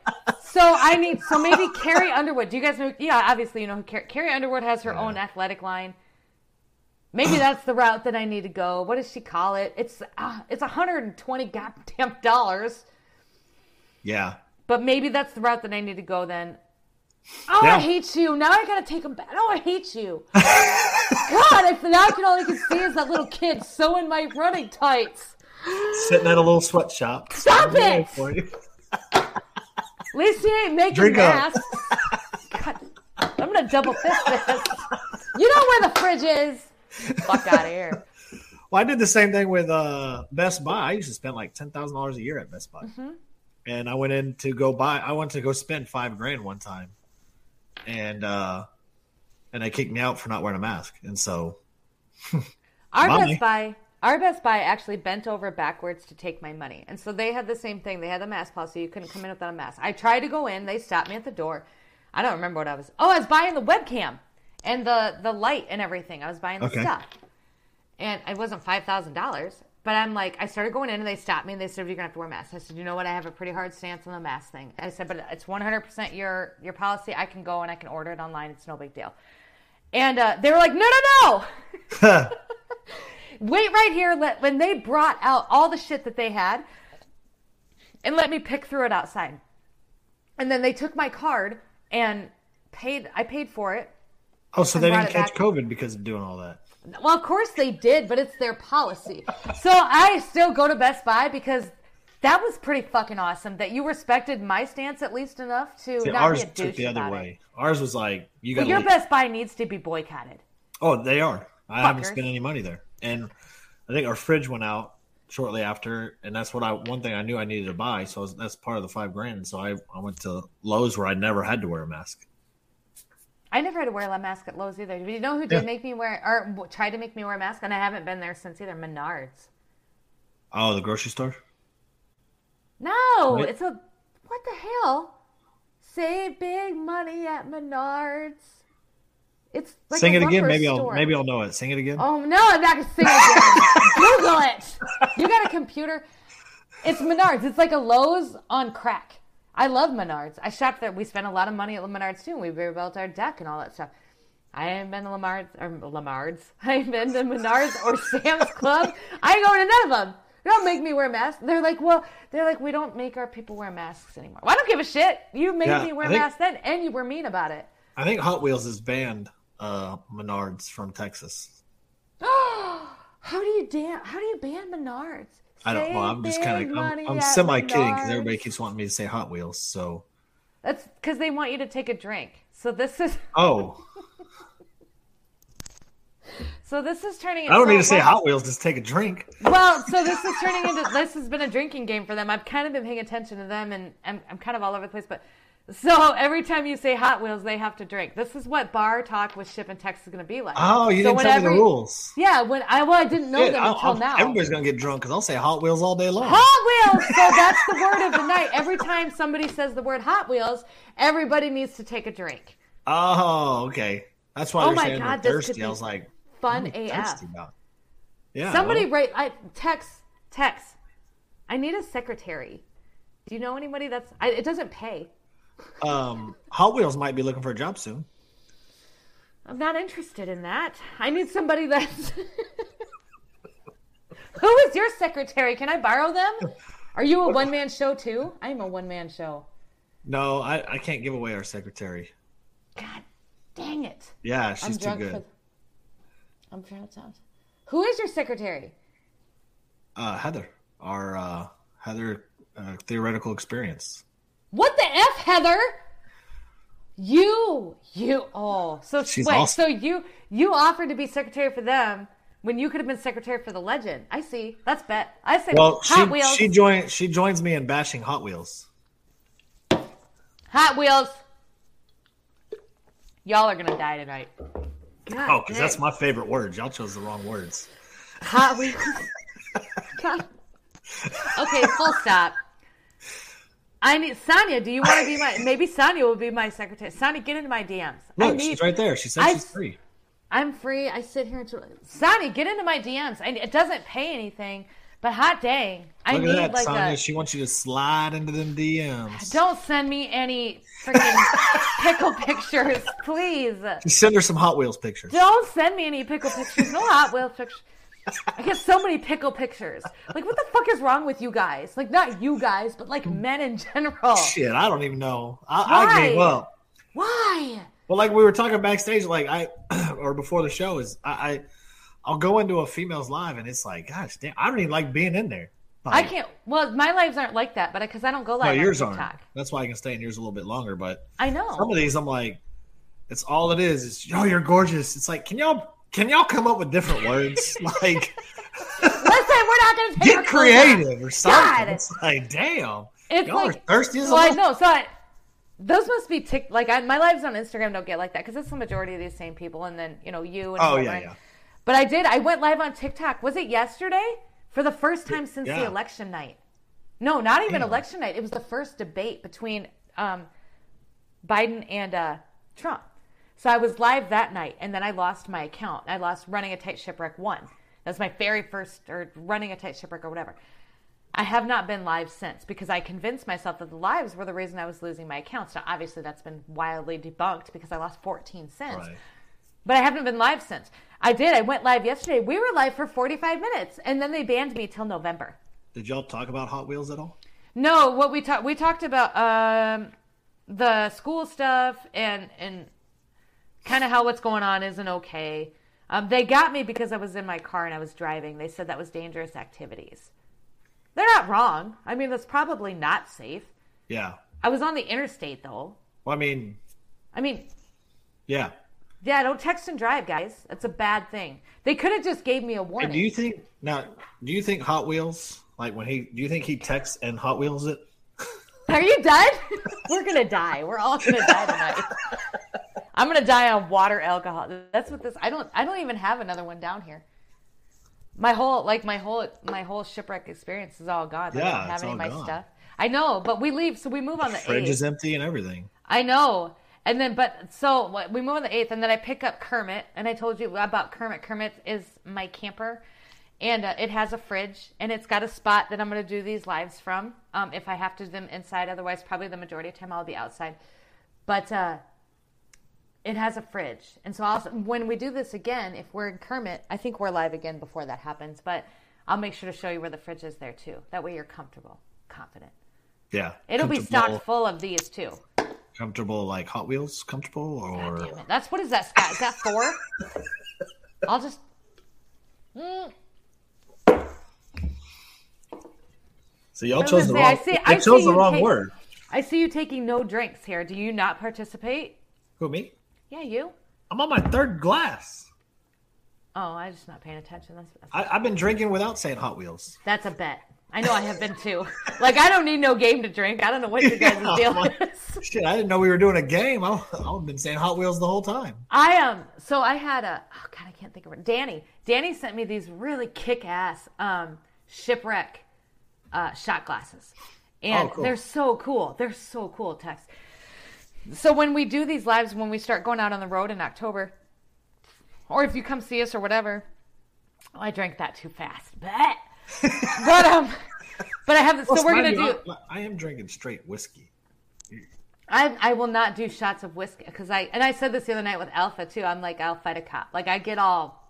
Speaker 1: so I need. So maybe Carrie Underwood. Do you guys know? Yeah, obviously you know who Carrie, Carrie Underwood has her own athletic line. Maybe that's the route that I need to go. What does she call it? It's uh, it's 120 goddamn dollars.
Speaker 2: Yeah.
Speaker 1: But maybe that's the route that I need to go then. Oh,
Speaker 2: Yeah.
Speaker 1: I hate you. Now I gotta take him back. Oh, I hate you. God, if now I can all I can see is that little kid sewing my running tights.
Speaker 2: Sitting at a little sweatshop.
Speaker 1: Stop
Speaker 2: I'm
Speaker 1: it!
Speaker 2: for you.
Speaker 1: At least he ain't making
Speaker 2: Drink up.
Speaker 1: masks. God, I'm gonna double fist this. You know where the fridge is. Fuck out of here.
Speaker 2: Well, I did the same thing with uh, Best Buy. I used to spend like ten thousand dollars a year at Best Buy,
Speaker 1: Mm-hmm.
Speaker 2: and I went in to go buy. I went to go spend five grand one time, and uh, and they kicked me out for not wearing a mask. And so, [laughs]
Speaker 1: Our. Best Buy, our Best Buy actually bent over backwards to take my money, and so they had the same thing. They had the mask policy; you couldn't come in without a mask. I tried to go in; they stopped me at the door. I don't remember what I was. Oh, I was buying the webcam and the the light and everything. I was buying the
Speaker 2: Okay.
Speaker 1: stuff, and it wasn't five thousand dollars. But I'm like, I started going in, and they stopped me, and they said, "You're gonna have to wear masks." I said, "You know what? I have a pretty hard stance on the mask thing." I said, "But it's 100 percent your your policy. I can go and I can order it online. It's no big deal." And uh, they were like, "No, no, no." [laughs] [laughs] wait right here. Let when they brought out all the shit that they had, and let me pick through it outside. And then they took my card and paid. I paid for it.
Speaker 2: oh, so they didn't catch
Speaker 1: back.
Speaker 2: COVID because of doing all that.
Speaker 1: Well, of course they did, but it's their policy. So I still go to Best Buy because that was pretty fucking awesome. That you respected my stance at least enough to
Speaker 2: See,
Speaker 1: not
Speaker 2: ours
Speaker 1: be a
Speaker 2: took
Speaker 1: douche
Speaker 2: the other way.
Speaker 1: It.
Speaker 2: Ours was like you got
Speaker 1: your Best Buy needs to be boycotted.
Speaker 2: Oh, they are. I haven't spent any money there, and I think our fridge went out shortly after, and that's what I one thing I knew I needed to buy. So was, that's part of the five grand. So I I went to Lowe's where I never had to wear a mask.
Speaker 1: I never had to wear a mask at Lowe's either. Do you know who did
Speaker 2: Yeah.
Speaker 1: make me wear or tried to make me wear a mask? And I haven't been there since either. Menards.
Speaker 2: Oh, the grocery store.
Speaker 1: No,
Speaker 2: Right.
Speaker 1: it's a what the hell? Save big money at Menards. It's like
Speaker 2: Sing
Speaker 1: a
Speaker 2: it again. Maybe
Speaker 1: store.
Speaker 2: I'll maybe I'll know it. Sing it again.
Speaker 1: Oh no, I'm not gonna sing it again. [laughs] Google it. You got a computer? It's Menards. It's like a Lowe's on crack. I love Menards. I shopped there. We spent a lot of money at Menards too. And We rebuilt our deck and all that stuff. I haven't been to Lamar's or Lamar's. [laughs] I haven't been to Menards or [laughs] Sam's Club. I ain't going to none of them. They don't make me wear masks. They're like, well, they're like, we don't make our people wear masks anymore. Well, I don't give a shit. You made
Speaker 2: Yeah,
Speaker 1: me wear
Speaker 2: think-
Speaker 1: masks then, and you were mean about it.
Speaker 2: I think Hot Wheels has banned uh, Menards from Texas. [gasps]
Speaker 1: How do you dan- How do you ban Menards?
Speaker 2: I don't know. I'm just kind of I'm, I'm semi kidding because everybody keeps wanting me to say Hot Wheels. So
Speaker 1: That's because they want you to take a drink. So this is [laughs]
Speaker 2: oh,
Speaker 1: so this is turning.
Speaker 2: Into I don't need to say
Speaker 1: well,
Speaker 2: Hot Wheels. Just take a drink.
Speaker 1: Well, so this is turning into this has been a drinking game for them. I've kind of been paying attention to them, and I'm, I'm kind of all over the place. But so every time you say Hot Wheels, they have to drink. This is what bar talk with Ship and Tex is going to be like.
Speaker 2: Oh, you
Speaker 1: so
Speaker 2: didn't tell me the rules.
Speaker 1: Yeah, when I well, I didn't know
Speaker 2: Shit,
Speaker 1: them
Speaker 2: I'll-
Speaker 1: until
Speaker 2: I'll-
Speaker 1: now.
Speaker 2: Everybody's gonna get drunk because I'll say Hot Wheels all day long.
Speaker 1: Hot Wheels. So that's the word of the night. Every time somebody says the word Hot Wheels, everybody needs to take a drink.
Speaker 2: Oh, okay. That's why
Speaker 1: Oh my
Speaker 2: saying
Speaker 1: God, could
Speaker 2: thirsty. I was like,
Speaker 1: Fun
Speaker 2: what are you
Speaker 1: AF.
Speaker 2: Yeah.
Speaker 1: Somebody
Speaker 2: well,
Speaker 1: write I text text. I need a secretary. Do you know anybody that's? I, it doesn't pay.
Speaker 2: Um, Hot Wheels might be looking for a job soon.
Speaker 1: I'm not interested in that. I need somebody that's. [laughs] Who is your secretary? Can I borrow them? Are you a [laughs] one man show too? I'm a one man show.
Speaker 2: No, I, I can't give away our secretary.
Speaker 1: God dang it!
Speaker 2: Yeah, she's too good.
Speaker 1: for. I'm to sound. Who is your secretary?
Speaker 2: Uh, Heather, our uh, Heather uh, theoretical experience.
Speaker 1: What the f, Heather? You, you. Oh, so
Speaker 2: She's
Speaker 1: wait.
Speaker 2: awesome.
Speaker 1: So you you offered to be secretary for them when you could have been secretary for the legend. I see. That's bet. I say
Speaker 2: Well, she
Speaker 1: Hot Wheels.
Speaker 2: she joins she joins me in bashing Hot Wheels.
Speaker 1: Hot Wheels. Y'all are gonna die tonight. Oh, God
Speaker 2: Oh, because that's my favorite words. Y'all chose the wrong words.
Speaker 1: Hot Wheels. [laughs] [laughs] Okay, full stop. I need Sonia. Do you want to be my? Maybe Sonia will be my secretary. Sonia, get into my DMs. I
Speaker 2: Look,
Speaker 1: need.
Speaker 2: she's right there. She said
Speaker 1: I-
Speaker 2: she's free.
Speaker 1: I'm free. I sit here until Sonia, get into my DMs. I, it doesn't pay anything, but hot dang, I
Speaker 2: Look
Speaker 1: need
Speaker 2: at that,
Speaker 1: like
Speaker 2: Sonya.
Speaker 1: a.
Speaker 2: She wants you to slide into them DMs.
Speaker 1: Don't send me any freaking [laughs] pickle pictures, please.
Speaker 2: Just send her some Hot Wheels pictures.
Speaker 1: Don't send me any pickle pictures. No Hot Wheels pictures. I get so many pickle pictures. Like, what the fuck is wrong with you guys? Like, not you guys, but like men in general.
Speaker 2: Shit, I don't even know. I, I gave
Speaker 1: Why?
Speaker 2: up.
Speaker 1: Why?
Speaker 2: Well, like we were talking backstage, like I [clears throat] or before the show is I, I I'll go into a female's live and it's like, gosh, damn, I don't even like being in there.
Speaker 1: I can't. Well, my lives aren't like that, but because I don't go
Speaker 2: No,
Speaker 1: live on
Speaker 2: yours aren't. That's why I can stay in yours a little bit longer. But
Speaker 1: I know some
Speaker 2: of these, I'm like, It's all it is. It's yo, you're gorgeous. It's like, can y'all can y'all come up with different words? [laughs] like
Speaker 1: Listen, we're not going [laughs] to
Speaker 2: get creative or something.
Speaker 1: God.
Speaker 2: It's like, damn.
Speaker 1: It's
Speaker 2: Y'all
Speaker 1: like
Speaker 2: are thirsty as
Speaker 1: well, I know. So I, those must be tick. Like I, my lives on Instagram don't get like that because it's the majority of these same people, and then you know you and
Speaker 2: Oh yeah, yeah.
Speaker 1: But I did. I went live on TikTok. Was it yesterday? For the first time since the election night. No, not even
Speaker 2: Damn.
Speaker 1: election night. It was the first debate between um, Biden and uh, Trump. So I was live that night, and then I lost my account. I lost running a tight shipwreck one. That's my very first, or running a tight shipwreck or whatever. I have not been live since because I convinced myself that the lives were the reason I was losing my accounts. Now, obviously, that's been wildly debunked because I lost 14 cents.
Speaker 2: Right.
Speaker 1: But I haven't been live since. I did. I went live yesterday. We were live for 45 minutes, and then they banned me till November.
Speaker 2: Did y'all talk about Hot Wheels at all?
Speaker 1: No, what we talked we talked about um, the school stuff and and kind of how what's going on isn't okay. Um, they got me because I was in my car and I was driving. They said that was dangerous activities. They're not wrong. I mean, that's probably not safe.
Speaker 2: Yeah.
Speaker 1: I was on the interstate though.
Speaker 2: Well, I mean,
Speaker 1: I mean,
Speaker 2: yeah.
Speaker 1: yeah, don't text and drive, guys. That's a bad thing. They could have just gave me a
Speaker 2: And
Speaker 1: warning.
Speaker 2: do you think now? Do you think Hot Wheels, like when he, do you think he texts and Hot Wheels it?
Speaker 1: Are you done? [laughs] We're gonna die. We're all gonna die tonight. [laughs] I'm gonna die on water alcohol. That's what this. I don't. I don't even have another one down here. My whole like my whole my whole shipwreck experience is all gone. I
Speaker 2: Yeah,
Speaker 1: don't have
Speaker 2: it's
Speaker 1: any
Speaker 2: all
Speaker 1: of my
Speaker 2: gone.
Speaker 1: stuff. I know, but we leave, so we move on the
Speaker 2: Fridge
Speaker 1: eighth.
Speaker 2: is empty and everything.
Speaker 1: I know. And then, but so we move on the 8th, and then I pick up Kermit, and I told you about Kermit. Kermit is my camper, and uh, it has a fridge, and it's got a spot that I'm going to do these lives from. Um, if I have to do them inside, otherwise, probably the majority of time I'll be outside. But uh, it has a fridge, and so I'll, when we do this again, if we're in Kermit, I think we're live again before that happens. But I'll make sure to show you where the fridge is there too. That way, you're comfortable, confident.
Speaker 2: Yeah.
Speaker 1: It'll be stocked full of these too.
Speaker 2: Comfortable, like Hot Wheels, comfortable, or
Speaker 1: Damn it. That's what is that, Scott? Is that four? [laughs] I'll just. Mm.
Speaker 2: so y'all chose the
Speaker 1: gonna
Speaker 2: wrong.
Speaker 1: I see- I
Speaker 2: chose the wrong
Speaker 1: take-
Speaker 2: word.
Speaker 1: I see you taking no drinks here. Do you not participate?
Speaker 2: Who me?
Speaker 1: Yeah, you.
Speaker 2: I'm on my third glass.
Speaker 1: Oh, I'm just not paying attention. That's that's,
Speaker 2: I, I've been drinking without saying Hot Wheels.
Speaker 1: that's a bet. I know I have been too. [laughs] Like I don't need no game to drink. I don't know what you guys'
Speaker 2: Yeah,
Speaker 1: deal is.
Speaker 2: Shit, I didn't know we were doing a game. I, I've been saying Hot Wheels the whole time.
Speaker 1: I um so I had a oh god I can't think of it. Danny. Danny sent me these really kick ass um shipwreck uh shot glasses. And
Speaker 2: Oh, cool.
Speaker 1: they're so cool. They're so cool, Tex. So when we do these lives when we start going out on the road in October, or if you come see us or whatever, oh, I drank that too fast. But [laughs] but um but I have this, so we're gonna
Speaker 2: you,
Speaker 1: do
Speaker 2: I, I am drinking straight whiskey.
Speaker 1: I, I will not do shots of whiskey because I and I said this the other night with Alpha too. I'm like I'll fight a cop. Like I get all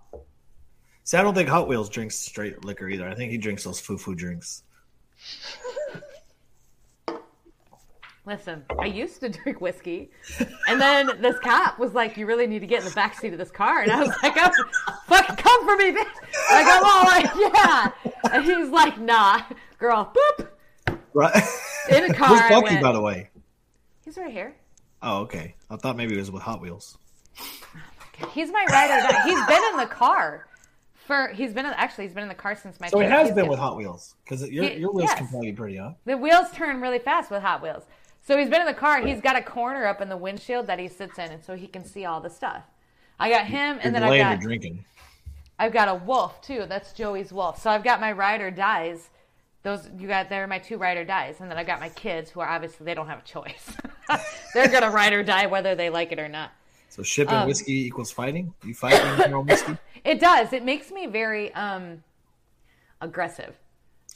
Speaker 2: See, I don't think Hot Wheels drinks straight liquor either. I think he drinks those foo-foo drinks. [laughs]
Speaker 1: Listen, I used to drink whiskey, and then this cop was like, "You really need to get in the back seat of this car," and I was like, oh, "Fucking come for me, bitch!" Like I'm all like, "Yeah," and he's like, "Nah, girl, boop."
Speaker 2: Right.
Speaker 1: In a car,
Speaker 2: Who's
Speaker 1: I
Speaker 2: Bucky,
Speaker 1: went-
Speaker 2: by the way?
Speaker 1: He's right here.
Speaker 2: Oh, okay. I thought maybe it was with Hot Wheels.
Speaker 1: He's my rider. He's been in the car for. He's been actually. He's been in the car since my.
Speaker 2: So he
Speaker 1: trip.
Speaker 2: has been with Hot Wheels because your your wheels
Speaker 1: yes.
Speaker 2: can probably be pretty, huh?
Speaker 1: The wheels turn really fast with Hot Wheels. So he's been in the car. He's got a corner up in the windshield that he sits in, and so he can see all the stuff. I got him, and
Speaker 2: You're
Speaker 1: then I've got
Speaker 2: your drinking.
Speaker 1: I've got a wolf too. That's Joey's wolf. So I've got my ride or dies. Those you got there are my two ride or dies, and then I've got my kids who are obviously they don't have a choice. [laughs] They're gonna ride or die whether they like it or not.
Speaker 2: So shipping
Speaker 1: Um,
Speaker 2: whiskey equals fighting. You fight when you're [laughs] whiskey.
Speaker 1: It does. It makes me very um aggressive.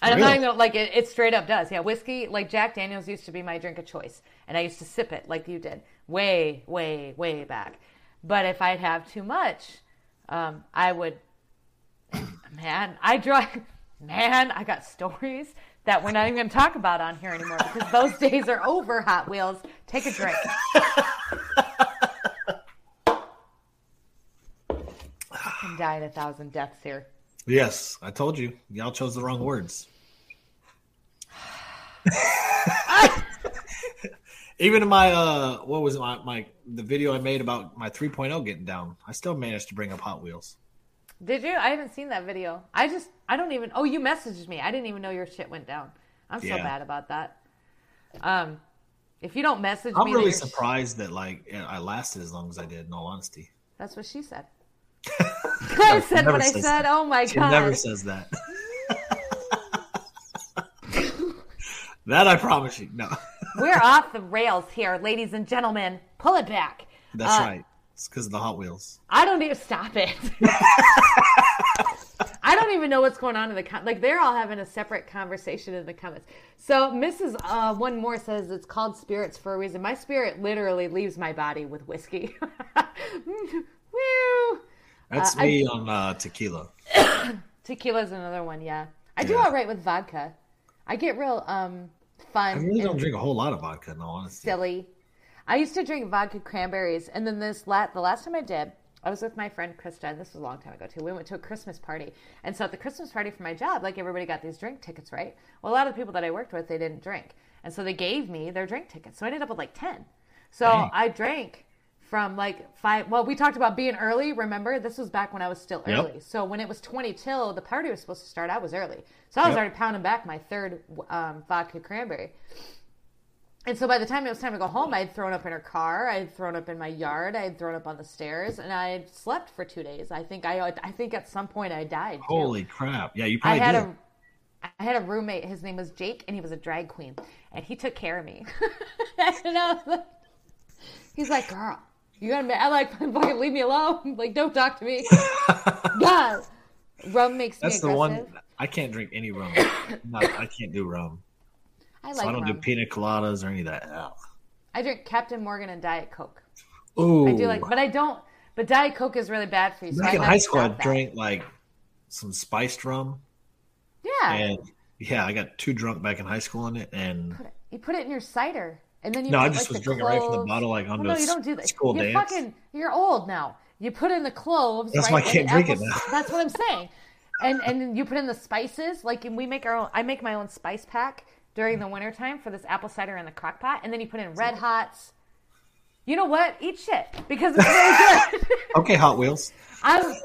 Speaker 1: And I'm not even gonna, like it, it straight up does. Yeah, whiskey, like Jack Daniels used to be my drink of choice. And I used to sip it like you did. Way, way, way back. But if I'd have too much, um, I would man, I drive [laughs] man, I got stories that we're not even gonna talk about on here anymore because those [laughs] days are over, Hot Wheels. Take a drink. [laughs] I'm dying a thousand deaths here.
Speaker 2: Yes, I told you. Y'all chose the wrong words. [laughs] Even in my uh, what was it? My, my the video I made about my 3.0 getting down, I still managed to bring up Hot Wheels.
Speaker 1: Did you? I haven't seen that video. I just I don't even. Oh, you messaged me. I didn't even know your shit went down. I'm so
Speaker 2: Yeah.
Speaker 1: bad about that. Um, if you don't message me.
Speaker 2: I'm
Speaker 1: me, that
Speaker 2: really
Speaker 1: your sh-
Speaker 2: surprised that like I lasted as long as I did. In all honesty,
Speaker 1: that's what she said. [laughs] I said what I said.
Speaker 2: that.
Speaker 1: Oh my
Speaker 2: she
Speaker 1: god!
Speaker 2: never says that. [laughs] that I promise you. No, [laughs]
Speaker 1: We're off the rails here, ladies and gentlemen. Pull it back.
Speaker 2: that's
Speaker 1: Uh,
Speaker 2: right. It's because of the Hot Wheels.
Speaker 1: I don't even stop it. I don't even know what's going on in the com- like. They're all having a separate conversation in the comments. So Mrs. Uh, one more says it's called spirits for a reason. My spirit literally leaves my body with whiskey. Woo!
Speaker 2: That's
Speaker 1: Uh, I-
Speaker 2: me on uh, tequila. [coughs]
Speaker 1: Tequila's another one. Yeah, I do all right with vodka. I get real um fun.
Speaker 2: I
Speaker 1: really
Speaker 2: don't drink a whole lot of vodka. In all honesty,
Speaker 1: silly. I used to drink vodka cranberries, and then this la- the last time I did, I was with my friend Krista, and this was a long time ago too. We went to a Christmas party, and so at the Christmas party for my job, like everybody got these drink tickets, right? Well, a lot of the people that I worked with, they didn't drink, and so they gave me their drink tickets. So I ended up with like ten. So
Speaker 2: Dang.
Speaker 1: I drank from like five. Well, we talked about being early. Remember, this was back when I was still
Speaker 2: Yep.
Speaker 1: early. So when it was twenty till the party was supposed to start, I was early. So I was
Speaker 2: Yep.
Speaker 1: already pounding back my third um, vodka cranberry. And so by the time it was time to go home, I had thrown up in her car. I had thrown up in my yard. I had thrown up on the stairs, and I had slept for two days. I think I, I think at some point I died. Too.
Speaker 2: holy crap! Yeah, you
Speaker 1: I
Speaker 2: probably
Speaker 1: had
Speaker 2: did.
Speaker 1: a, I had a roommate. His name was Jake, and he was a drag queen, and he took care of me. [laughs] and I was like, he's like, "Girl, you gotta." I'm like, [laughs] "Fucking leave me alone! [laughs] Like, don't talk to me." [laughs] God, rum makes me.
Speaker 2: That's
Speaker 1: me
Speaker 2: the one. I can't drink any rum. [coughs] Not, I can't do rum.
Speaker 1: I
Speaker 2: So
Speaker 1: like
Speaker 2: I don't do
Speaker 1: rum.
Speaker 2: pina coladas or any of that.
Speaker 1: I drink Captain Morgan and Diet Coke.
Speaker 2: Ooh,
Speaker 1: I do like, but I don't. But Diet Coke is really bad for you. So
Speaker 2: back in high school, I drank like some spiced rum,
Speaker 1: Yeah,
Speaker 2: and yeah, I got too drunk back in high school on it, and
Speaker 1: you put it in your cider, and then you.
Speaker 2: No, I just
Speaker 1: like,
Speaker 2: was drinking right from the bottle, like,
Speaker 1: Well,
Speaker 2: onto
Speaker 1: oh,
Speaker 2: no,
Speaker 1: you don't do that.
Speaker 2: school
Speaker 1: you
Speaker 2: dance.
Speaker 1: fucking, you're old now. You put in the cloves.
Speaker 2: That's
Speaker 1: right,
Speaker 2: why I can't drink it now.
Speaker 1: That's what I'm [laughs] saying. And and you put in the spices. Like we make our own. I make my own spice pack during the wintertime for this apple cider in the crock pot, and then you put in red hots. You know what? Eat shit because it's really [laughs] good.
Speaker 2: okay, Hot Wheels.
Speaker 1: I'm,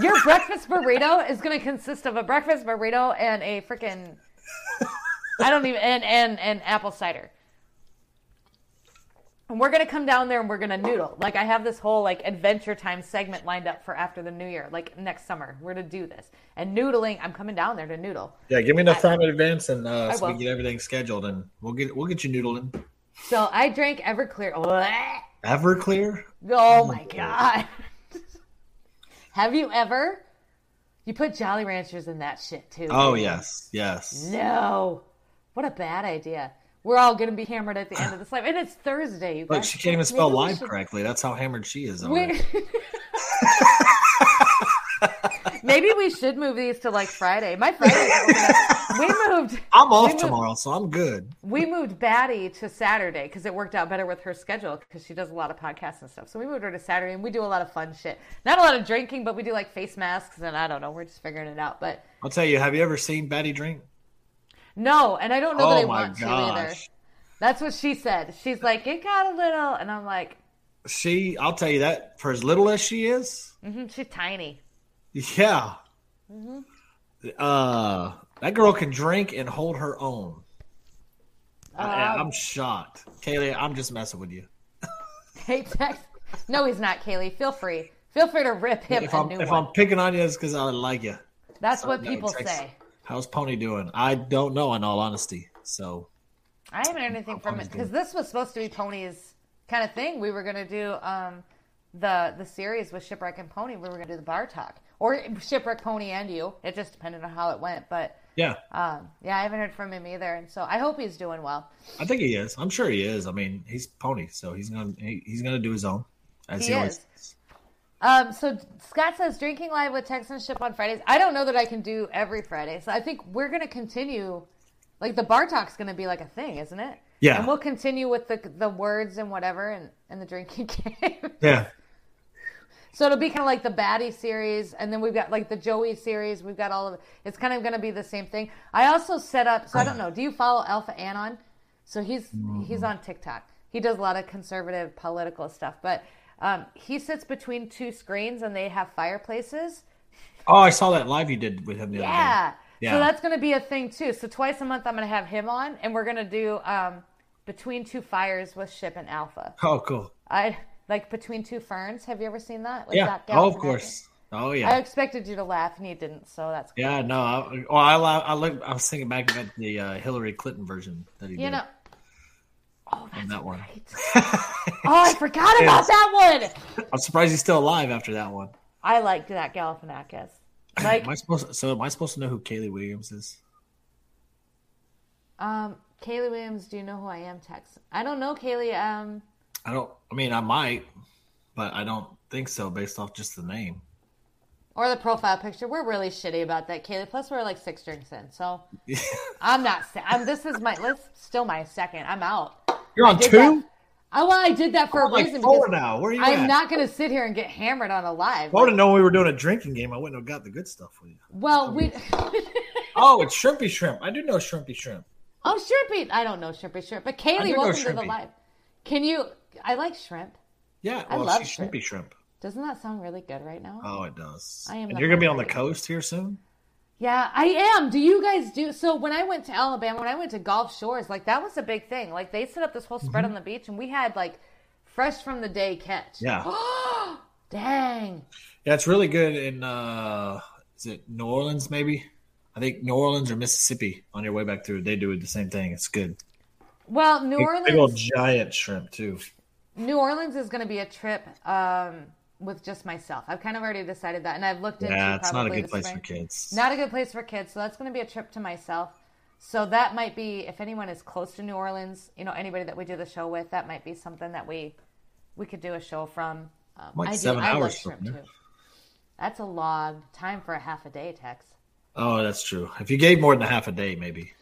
Speaker 1: your breakfast burrito is going to consist of a breakfast burrito and a freaking I don't even and and and apple cider. And we're gonna come down there and we're gonna noodle. Like I have this whole like adventure time segment lined up for after the new year, like next summer. We're going to do this and noodling. I'm coming down there to noodle.
Speaker 2: Yeah, give me enough time in advance, and uh, so we get everything scheduled, and we'll get we'll get you noodling.
Speaker 1: So I drank Everclear.
Speaker 2: Everclear.
Speaker 1: Oh my god! [laughs] have you ever? You put Jolly Ranchers in that shit too.
Speaker 2: Oh yes, yes.
Speaker 1: No. What a bad idea. We're all going to be hammered at the end of this life. And it's Thursday, you
Speaker 2: Look, she can't even spell
Speaker 1: Maybe
Speaker 2: live
Speaker 1: should-
Speaker 2: correctly. That's how hammered she is. [laughs] [laughs]
Speaker 1: Maybe we should move these to like Friday. My Friday, we moved. [laughs]
Speaker 2: I'm off
Speaker 1: moved-
Speaker 2: tomorrow, so I'm good.
Speaker 1: We moved Batty to Saturday because it worked out better with her schedule because she does a lot of podcasts and stuff. So we moved her to Saturday and we do a lot of fun shit. Not a lot of drinking, but we do like face masks and I don't know. We're just figuring it out. But
Speaker 2: I'll tell you. Have you ever seen Batty drink?
Speaker 1: No, and I don't know that I
Speaker 2: Oh
Speaker 1: want to either. That's what she said. She's like, it got a little, and I'm like,
Speaker 2: She, I'll tell you that for as little as she is,
Speaker 1: mhm, she's tiny.
Speaker 2: yeah.
Speaker 1: Mm-hmm.
Speaker 2: Uh, that girl can drink and hold her own. I,
Speaker 1: Um,
Speaker 2: I'm shocked, Kaylee. I'm just messing with you. [laughs]
Speaker 1: Hey, Tex. No, he's not, Kaylee. Feel free. Feel free to rip him
Speaker 2: If
Speaker 1: a
Speaker 2: I'm
Speaker 1: new
Speaker 2: if
Speaker 1: one.
Speaker 2: I'm picking on you, it's because I like you.
Speaker 1: That's what people
Speaker 2: text-
Speaker 1: say.
Speaker 2: How's Pony doing? I don't know, in all honesty. So
Speaker 1: I haven't heard anything from it because this was supposed to be Pony's kind of thing. We were gonna do um, the the series with Shipwreck and Pony. We were gonna do the bar talk or Shipwreck Pony and you. It just depended on how it went, but
Speaker 2: yeah,
Speaker 1: um, yeah, I haven't heard from him either, and so I hope he's doing well.
Speaker 2: I think he is. I'm sure he is. I mean, he's Pony, so he's gonna he, he's gonna do his own. As
Speaker 1: He
Speaker 2: always
Speaker 1: is. Um, so Scott says drinking live with Texan Ship on Fridays. I don't know that I can do every Friday, so I think we're gonna continue. Like the bar talk's gonna be like a thing, isn't it?
Speaker 2: Yeah.
Speaker 1: and we'll continue with the the words and whatever and, and the drinking [laughs] game.
Speaker 2: Yeah.
Speaker 1: so it'll be kind of like the Batty series, and then we've got like the Joey series. We've got all of it. It's kind of gonna be the same thing. I also set up. So I don't know. Do you follow Alpha Anon? So he's he's on TikTok. He does a lot of conservative political stuff, but um, he sits between two screens and they have fireplaces.
Speaker 2: Oh, I saw that live you did with him the other day.
Speaker 1: Yeah.
Speaker 2: Yeah.
Speaker 1: So that's going to be a thing too. So twice a month, I'm going to have him on, and we're going to do um, between two fires with Ship and Alpha.
Speaker 2: Oh, cool.
Speaker 1: I like between two ferns. Have you ever seen that? With
Speaker 2: Yeah. Oh, of course. Oh, yeah.
Speaker 1: I expected you to laugh, and you didn't. So that's
Speaker 2: Yeah, no. I, well, I, I, look, I was thinking back at the uh, Hillary Clinton version that he
Speaker 1: you
Speaker 2: did.
Speaker 1: know. Oh, that's
Speaker 2: that one.
Speaker 1: right. oh, I forgot [laughs] about that one.
Speaker 2: I'm surprised he's still alive after that one.
Speaker 1: I liked that Galifianakis. Like,
Speaker 2: Am I supposed? So am I supposed to know who Kaylee Williams is?
Speaker 1: um, Kaylee Williams, do you know who I am? Tex. I don't know Kaylee. Um,
Speaker 2: I don't. I mean, I might, but I don't think so based off just the name.
Speaker 1: or the profile picture. We're really shitty about that, Kaylee. Plus, we're like six drinks in, so [laughs] I'm not. I'm. This is my. This still my second. I'm out.
Speaker 2: You're on two.
Speaker 1: that- Oh, well, I did that for
Speaker 2: I'm
Speaker 1: a
Speaker 2: like
Speaker 1: reason
Speaker 2: four now. Where are you
Speaker 1: I'm
Speaker 2: at?
Speaker 1: not going to sit here and get hammered on a live.
Speaker 2: If I would have known we were doing a drinking game, I wouldn't have got the good stuff for you.
Speaker 1: well, we. [laughs]
Speaker 2: Oh, it's Shrimpy Shrimp. I do know Shrimpy Shrimp.
Speaker 1: oh, shrimpy. I don't know shrimpy shrimp, but Kaylee, welcome to the live. Can you? I like shrimp.
Speaker 2: Yeah,
Speaker 1: I love shrimp.
Speaker 2: Shrimpy Shrimp.
Speaker 1: Doesn't that sound really good right now?
Speaker 2: Oh, it does.
Speaker 1: I am
Speaker 2: And you're gonna be on the coast here soon.
Speaker 1: Yeah, I am. Do you guys do so? When I went to Alabama, when I went to Gulf Shores, like that was a big thing. Like they set up this whole spread on the beach, and we had like fresh from the day catch.
Speaker 2: Mm-hmm. Yeah, [gasps]
Speaker 1: Dang.
Speaker 2: yeah, it's really good in. uh Is it New Orleans? Maybe. I think New Orleans or Mississippi. On your way back through, they do the same thing. It's good.
Speaker 1: Well, New
Speaker 2: Big, big old
Speaker 1: Orleans,
Speaker 2: giant shrimp too.
Speaker 1: New Orleans is going to be a trip um, with just myself. I've kind of already decided that, and I've looked into.
Speaker 2: Yeah, it's not a good place
Speaker 1: spring.
Speaker 2: for kids.
Speaker 1: Not a good place for kids. So that's going to be a trip to myself. So that might be if anyone is close to New Orleans, you know, anybody that we do the show with, that might be something that we we could do a show from. Um,
Speaker 2: Like
Speaker 1: I
Speaker 2: seven
Speaker 1: love
Speaker 2: hours from
Speaker 1: too. That's a long time for a half a day, Tex.
Speaker 2: Oh, that's true. If you gave more than a half a day, maybe.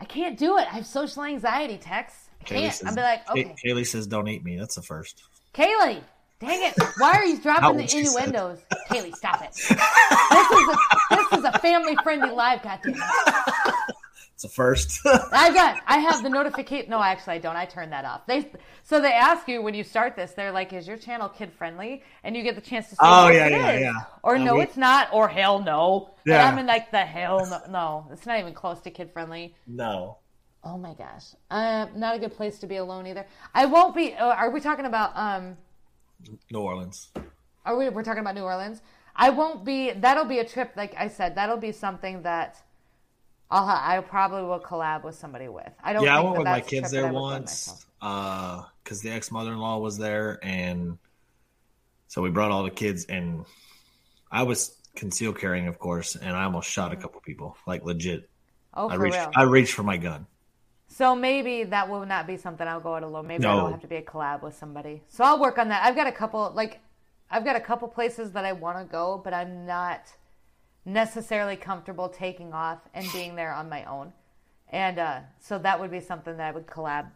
Speaker 1: I can't do it. I have social anxiety, Tex. I can't.
Speaker 2: says,
Speaker 1: I'll be like,
Speaker 2: Kay-
Speaker 1: okay,
Speaker 2: Kaylee says, "Don't eat me." That's the first.
Speaker 1: Kaylee, dang it! Why are you dropping the innuendos? Kaylee, stop it. This is a this is a family friendly live, goddamn. it.
Speaker 2: It's a first.
Speaker 1: I got. I have the notification. No, actually, I don't. I turned that off. They so they ask you when you start this. They're like, "Is your channel kid friendly?" And you get the chance to say,
Speaker 2: Oh, yeah, yeah,
Speaker 1: is,"
Speaker 2: yeah.
Speaker 1: or
Speaker 2: Uh,
Speaker 1: "No,
Speaker 2: we-
Speaker 1: it's not," or "Hell no."
Speaker 2: Yeah.
Speaker 1: And I'm in like the hell no. No, it's not even close to kid friendly.
Speaker 2: no.
Speaker 1: Oh my gosh, uh, not a good place to be alone either. I won't be. Uh, are we talking about? Um,
Speaker 2: New Orleans.
Speaker 1: are we? We're talking about New Orleans. I won't be. That'll be a trip. Like I said, that'll be something that. I'll, ha- I probably will collab with somebody with. I don't.
Speaker 2: Yeah, I went
Speaker 1: that
Speaker 2: with my kids there
Speaker 1: I would go
Speaker 2: once. Uh 'cause because the ex mother in law was there, and so we brought all the kids, and I was concealed carrying, of course, and I almost shot a couple people, like legit.
Speaker 1: Oh,
Speaker 2: I
Speaker 1: for
Speaker 2: reached,
Speaker 1: real.
Speaker 2: I reached for my gun.
Speaker 1: So maybe that will not be something I'll go it alone. Maybe
Speaker 2: No.
Speaker 1: that'll have to be a collab with somebody. So I'll work on that. I've got a couple like I've got a couple places that I want to go, but I'm not necessarily comfortable taking off and being there on my own. And uh, so that would be something that I would collab.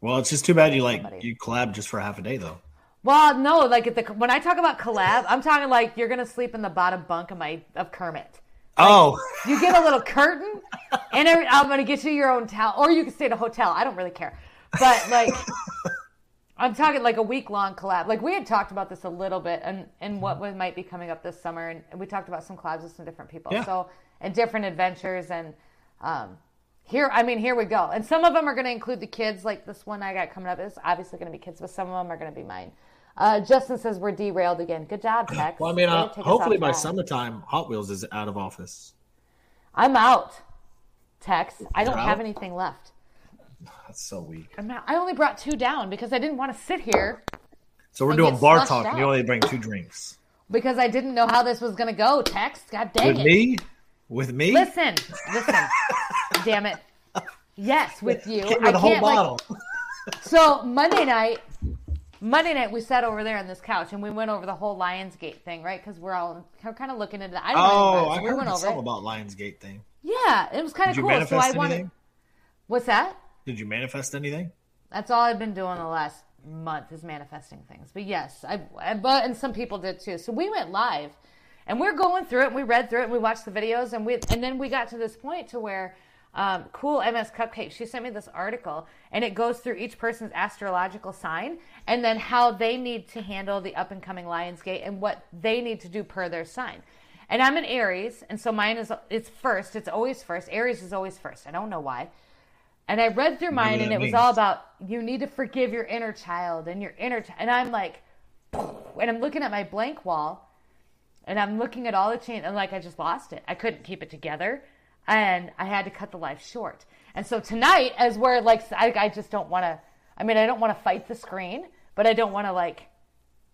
Speaker 2: Well, it's just too bad you like
Speaker 1: Somebody.
Speaker 2: you collab just for half a day though.
Speaker 1: Well, no, like at the when I talk about collab, I'm talking like you're gonna sleep in the bottom bunk of my of Kermit.
Speaker 2: Oh,
Speaker 1: You get a little curtain, and every, I'm gonna get you your own towel, or you can stay at a hotel. I don't really care, but like, [laughs] I'm talking like a week long collab. Like we had talked about this a little bit, and and what might be coming up this summer, and we talked about some collabs with some different people.
Speaker 2: Yeah.
Speaker 1: So and different adventures, and um, here, I mean, here we go. And some of them are gonna include the kids. Like this one I got coming up is obviously gonna be kids, but some of them are gonna be mine. Uh, Justin says we're derailed again. Good job, [clears throat] Tex.
Speaker 2: well, I mean, uh, hopefully by
Speaker 1: track.
Speaker 2: summertime, Hot Wheels is out of office.
Speaker 1: I'm out. Tex. I don't
Speaker 2: You're
Speaker 1: have anything left.
Speaker 2: That's so weak.
Speaker 1: I'm not. I only brought two down because I didn't want to sit here
Speaker 2: So we're doing bar talk, and you only bring two drinks.
Speaker 1: because I didn't know how this was gonna go. Tex. God dang
Speaker 2: With
Speaker 1: it.
Speaker 2: With me, with me,
Speaker 1: Listen, listen. [laughs] Damn it. Yes, with you.
Speaker 2: Get
Speaker 1: I
Speaker 2: the whole
Speaker 1: can't like.
Speaker 2: bottle.
Speaker 1: So Monday night, Monday night we sat over there on this couch and we went over the whole Lion's Gate thing, right? Because we're all we're kind of looking into that. I don't know
Speaker 2: oh, I
Speaker 1: we
Speaker 2: heard
Speaker 1: went over it.
Speaker 2: about Lion's Gate thing.
Speaker 1: Yeah, it was kind of cool. So I wanted. What's that?
Speaker 2: Did you manifest anything?
Speaker 1: That's all I've been doing the last month is manifesting things. But yes, I, I but and some people did too. So we went live, and we're going through it. and We read through it. and We watched the videos, and we and then we got to this point to where um, cool MS Cupcake. She sent me this article, and it goes through each person's astrological sign, and then how they need to handle the up and coming Lion's Gate and what they need to do per their sign. And I'm an Aries, and so mine is it's first. It's always first. Aries is always first. I don't know why. And I read through mine, and it means. was all about you need to forgive your inner child and your inner. Ch-. And I'm like, and I'm looking at my blank wall, and I'm looking at all the change, and like I just lost it. I couldn't keep it together, and I had to cut the life short. And so tonight, as where like I, I just don't want to. I mean, I don't want to fight the screen, but I don't want to like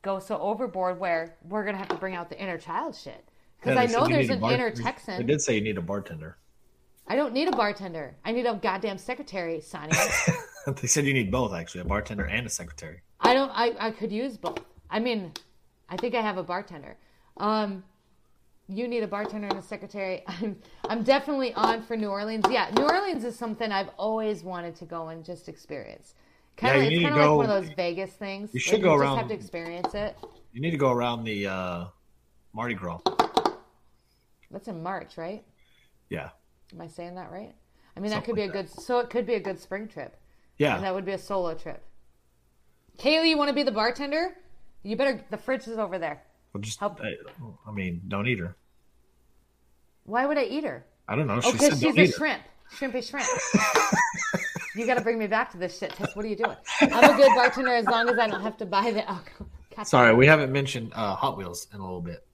Speaker 1: go so overboard where we're gonna have to bring out the inner child shit. Because yeah, I know there's an bar- inner Texan.
Speaker 2: They did say you need a bartender.
Speaker 1: I don't need a bartender. I need a goddamn secretary signing. [laughs]
Speaker 2: they said you need both, actually, a bartender and a secretary.
Speaker 1: I don't. I, I could use both. I mean, I think I have a bartender. Um, you need a bartender and a secretary. [laughs] I'm I'm definitely on for New Orleans. Yeah, New Orleans is something I've always wanted to go and just experience. Kind of, yeah, it's kind of like one of those Vegas things.
Speaker 2: You should like go
Speaker 1: you
Speaker 2: around.
Speaker 1: Just have to experience it.
Speaker 2: You need to go around the uh, Mardi Gras.
Speaker 1: That's in March, right?
Speaker 2: Yeah.
Speaker 1: Am I saying that right? I mean, Something that could be like a good. That. So it could be a good spring trip.
Speaker 2: Yeah.
Speaker 1: And that would be a solo trip. Kaylee, you want to be the bartender? You better. The fridge is over there.
Speaker 2: Well, just help. I, I mean, don't eat her.
Speaker 1: Why would I eat her?
Speaker 2: I don't know. She
Speaker 1: oh, she's a shrimp. Shrimpy shrimp. [laughs] you got to bring me back to this shit, Tess. What are you doing? I'm a good bartender as long as I don't have to buy the alcohol.
Speaker 2: Sorry, we haven't mentioned uh, Hot Wheels in a little bit.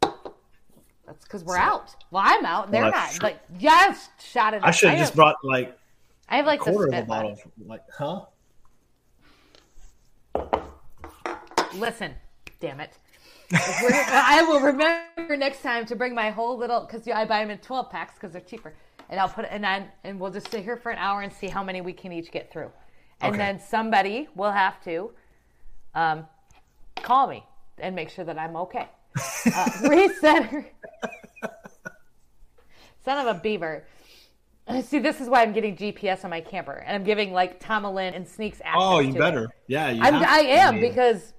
Speaker 1: That's because we're so, out. Well, I'm out. They're well, not. True. Like, yes, shot it.
Speaker 2: I should have just brought like.
Speaker 1: I have like
Speaker 2: a quarter of a bottle. Of, Like, huh?
Speaker 1: Listen, damn it. [laughs] I will remember next time to bring my whole little because I buy them in twelve packs because they're cheaper, and I'll put it and then and we'll just sit here for an hour and see how many we can each get through, and okay. then somebody will have to, um, call me and make sure that I'm okay. Uh, [laughs] reset Son of a beaver. [clears throat] See, this is why I'm getting GPS on my camper, and I'm giving like Tomalin and Sneaks access.
Speaker 2: Oh, you better,
Speaker 1: it.
Speaker 2: yeah. You
Speaker 1: I am because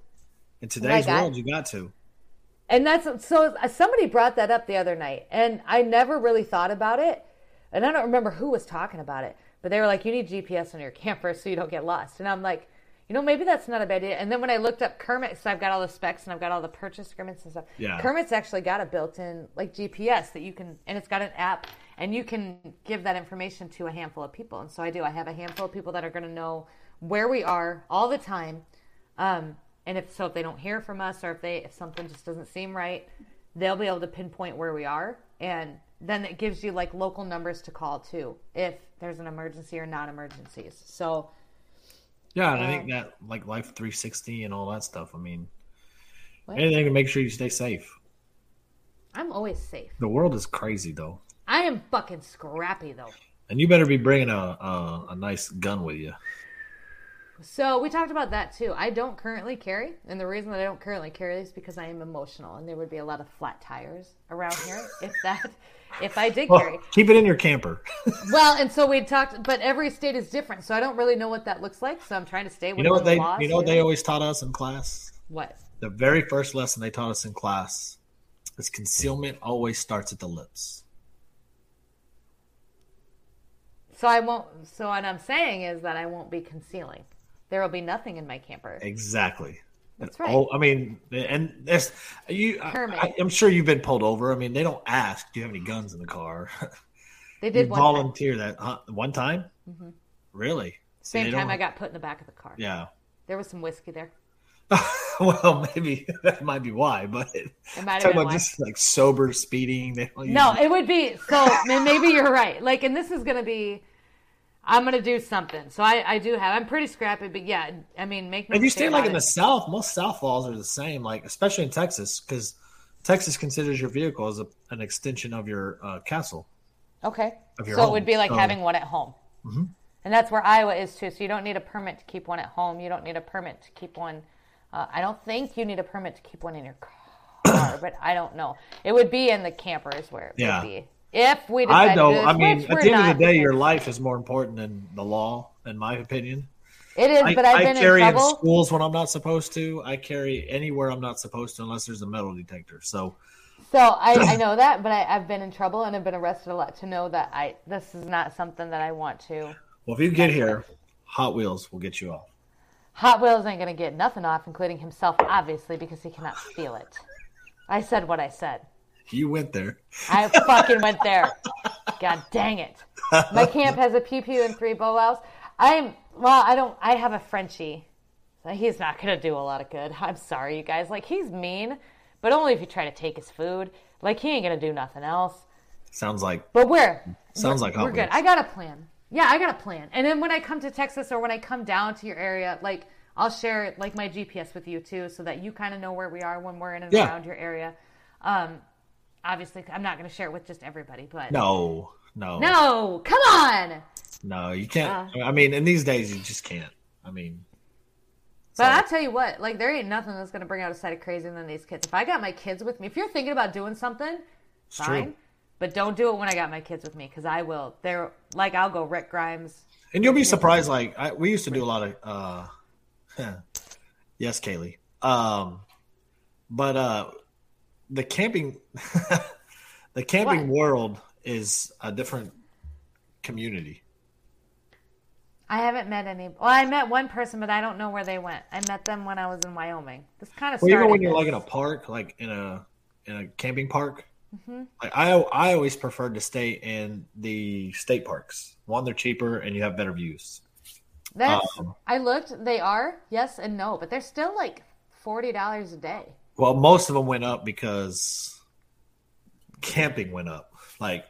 Speaker 2: in today's world, you got to.
Speaker 1: And that's so. Somebody brought that up the other night, and I never really thought about it, and I don't remember who was talking about it, but they were like, "You need GPS on your camper so you don't get lost," and I'm like you know, maybe that's not a bad idea. And then when I looked up Kermit, so I've got all the specs and I've got all the purchase agreements and stuff.
Speaker 2: Yeah.
Speaker 1: Kermit's actually got a built-in like GPS that you can, and it's got an app, and you can give that information to a handful of people. And so I do. I have a handful of people that are going to know where we are all the time. Um, and if so, if they don't hear from us or if they if something just doesn't seem right, they'll be able to pinpoint where we are, and then it gives you like local numbers to call too if there's an emergency or non-emergencies. So
Speaker 2: yeah, and I think um, that like Life 360 and all that stuff. I mean, what? anything to make sure you stay safe.
Speaker 1: I'm always safe.
Speaker 2: The world is crazy though.
Speaker 1: I am fucking scrappy though.
Speaker 2: And you better be bringing a a, a nice gun with you.
Speaker 1: So we talked about that too. I don't currently carry, and the reason that I don't currently carry is because I am emotional, and there would be a lot of flat tires around here [laughs] if that if I did well, carry.
Speaker 2: Keep it in your camper. [laughs]
Speaker 1: well, and so we talked, but every state is different, so I don't really know what that looks like. So I'm trying to stay.
Speaker 2: You know what they? Laws, you know what they always taught us in class?
Speaker 1: What?
Speaker 2: The very first lesson they taught us in class is concealment always starts at the lips.
Speaker 1: So I won't. So what I'm saying is that I won't be concealing. There will be nothing in my camper.
Speaker 2: Exactly.
Speaker 1: That's right. Oh,
Speaker 2: I mean, and there's you. I, am sure you've been pulled over. I mean, they don't ask, "Do you have any guns in the car?"
Speaker 1: They [laughs] did
Speaker 2: volunteer time. that huh? one time. Mm-hmm. Really?
Speaker 1: Same time I got put in the back of the car.
Speaker 2: Yeah.
Speaker 1: There was some whiskey there. [laughs]
Speaker 2: well, maybe [laughs] that might be why, but it might have been about just like sober speeding.
Speaker 1: no, it would be so. maybe you're right. Like, and this is going to be I'm gonna do something. So I, I do have. I'm pretty scrappy, but yeah, I mean, make.
Speaker 2: No if you stay like in it. the South, most South laws are the same. Like especially in Texas, because Texas considers your vehicle as a, an extension of your uh, castle.
Speaker 1: Okay. so home. it would be like so, having one at home. Mm-hmm. And that's where Iowa is too. So you don't need a permit to keep one at home. You don't need a permit to keep one. Uh, I don't think you need a permit to keep one in your car, [coughs] but I don't know. It would be in the camper is where it yeah. would be. If we
Speaker 2: I don't. I mean, at the end of the day, your life is more important than the law, in my opinion.
Speaker 1: It is,
Speaker 2: I,
Speaker 1: but I've been
Speaker 2: I carry
Speaker 1: in, in,
Speaker 2: schools when I'm not supposed to. I carry anywhere I'm not supposed to unless there's a metal detector. So,
Speaker 1: So I, I [clears throat] know that, but I, I've been in trouble and I've been arrested a lot to know that I this is not something that I want to.
Speaker 2: Well, if you get here, Hot Wheels will get you off.
Speaker 1: Hot Wheels ain't gonna get nothing off, including himself, obviously, because he cannot feel it. I said what I said.
Speaker 2: You went there.
Speaker 1: I fucking went there. God dang it. My camp has a pew pew and three bow I'm well, I don't I have a Frenchie. So he's not gonna do a lot of good. I'm sorry, you guys. Like he's mean, but only if you try to take his food. Like he ain't gonna do nothing else.
Speaker 2: Sounds like
Speaker 1: But we're
Speaker 2: sounds
Speaker 1: we're,
Speaker 2: like
Speaker 1: we're good. I got a plan. Yeah, I got a plan. And then when I come to Texas or when I come down to your area, like I'll share like my GPS with you too, so that you kind of know where we are when we're in and
Speaker 2: Yeah.
Speaker 1: around your area. Um, obviously, I'm not going to share it with just everybody, but
Speaker 2: No, no,
Speaker 1: no, come on.
Speaker 2: no. You can't.
Speaker 1: Uh.
Speaker 2: I mean, in these days, you just can't. I mean,
Speaker 1: But
Speaker 2: so-
Speaker 1: I'll tell you what, like there ain't nothing that's going to bring out a side of crazy than these kids. If I got my kids with me, if you're thinking about doing something,
Speaker 2: it's
Speaker 1: fine.
Speaker 2: true.
Speaker 1: But don't do it when I got my kids with me because I will. They're like I'll go Rick Grimes.
Speaker 2: And you'll be surprised. Like I, we used to do a lot of. uh [laughs] Yes, Kaylee. Um, but uh, the camping, [laughs] the camping
Speaker 1: What?
Speaker 2: world is a different community.
Speaker 1: I haven't met any. Well, I met one person, but I don't know where they went. I met them when I was in Wyoming. This kind of
Speaker 2: Well, even when you're
Speaker 1: this.
Speaker 2: like in a park, like in a in a camping park,
Speaker 1: Mm-hmm.
Speaker 2: like I I always preferred to stay in the state parks. One, they're cheaper and you have better views.
Speaker 1: That's,
Speaker 2: um,
Speaker 1: I looked. They are yes and no, but they're still like forty dollars a day.
Speaker 2: Well, most of them went up because camping went up. Like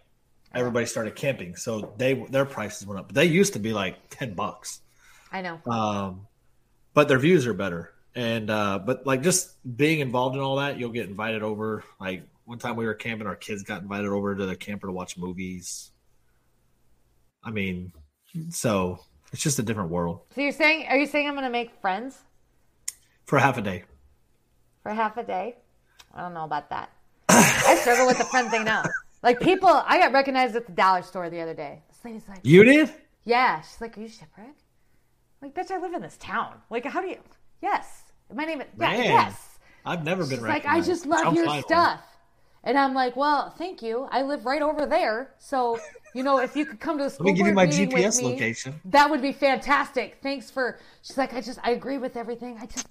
Speaker 2: everybody started camping, so they their prices went up. They used to be like ten bucks,
Speaker 1: I know.
Speaker 2: um, but their views are better. And uh, but like just being involved in all that, you'll get invited over. Like one time we were camping, our kids got invited over to the camper to watch movies. I mean, so it's just a different world
Speaker 1: So you're saying? Are you saying I'm going to make friends
Speaker 2: for half a day.
Speaker 1: For half a day? I don't know about that. I struggle with the friend thing now. Like people, I got recognized at the dollar store the other day. This lady's like,
Speaker 2: You did?
Speaker 1: "Yeah." She's like, "Are you shipwreck?" Like, bitch, I live in this town. Like, how do you? Yes, my name is. Yeah,
Speaker 2: Man.
Speaker 1: yes.
Speaker 2: I've never been
Speaker 1: She's like, I just love your stuff. And I'm like, well, thank you. I live right over there. So, you know, if you could come to the [laughs] school
Speaker 2: Let me give you my
Speaker 1: meeting with
Speaker 2: GPS
Speaker 1: me,
Speaker 2: location.
Speaker 1: That would be fantastic. Thanks for. She's like, I just, I agree with everything. I just,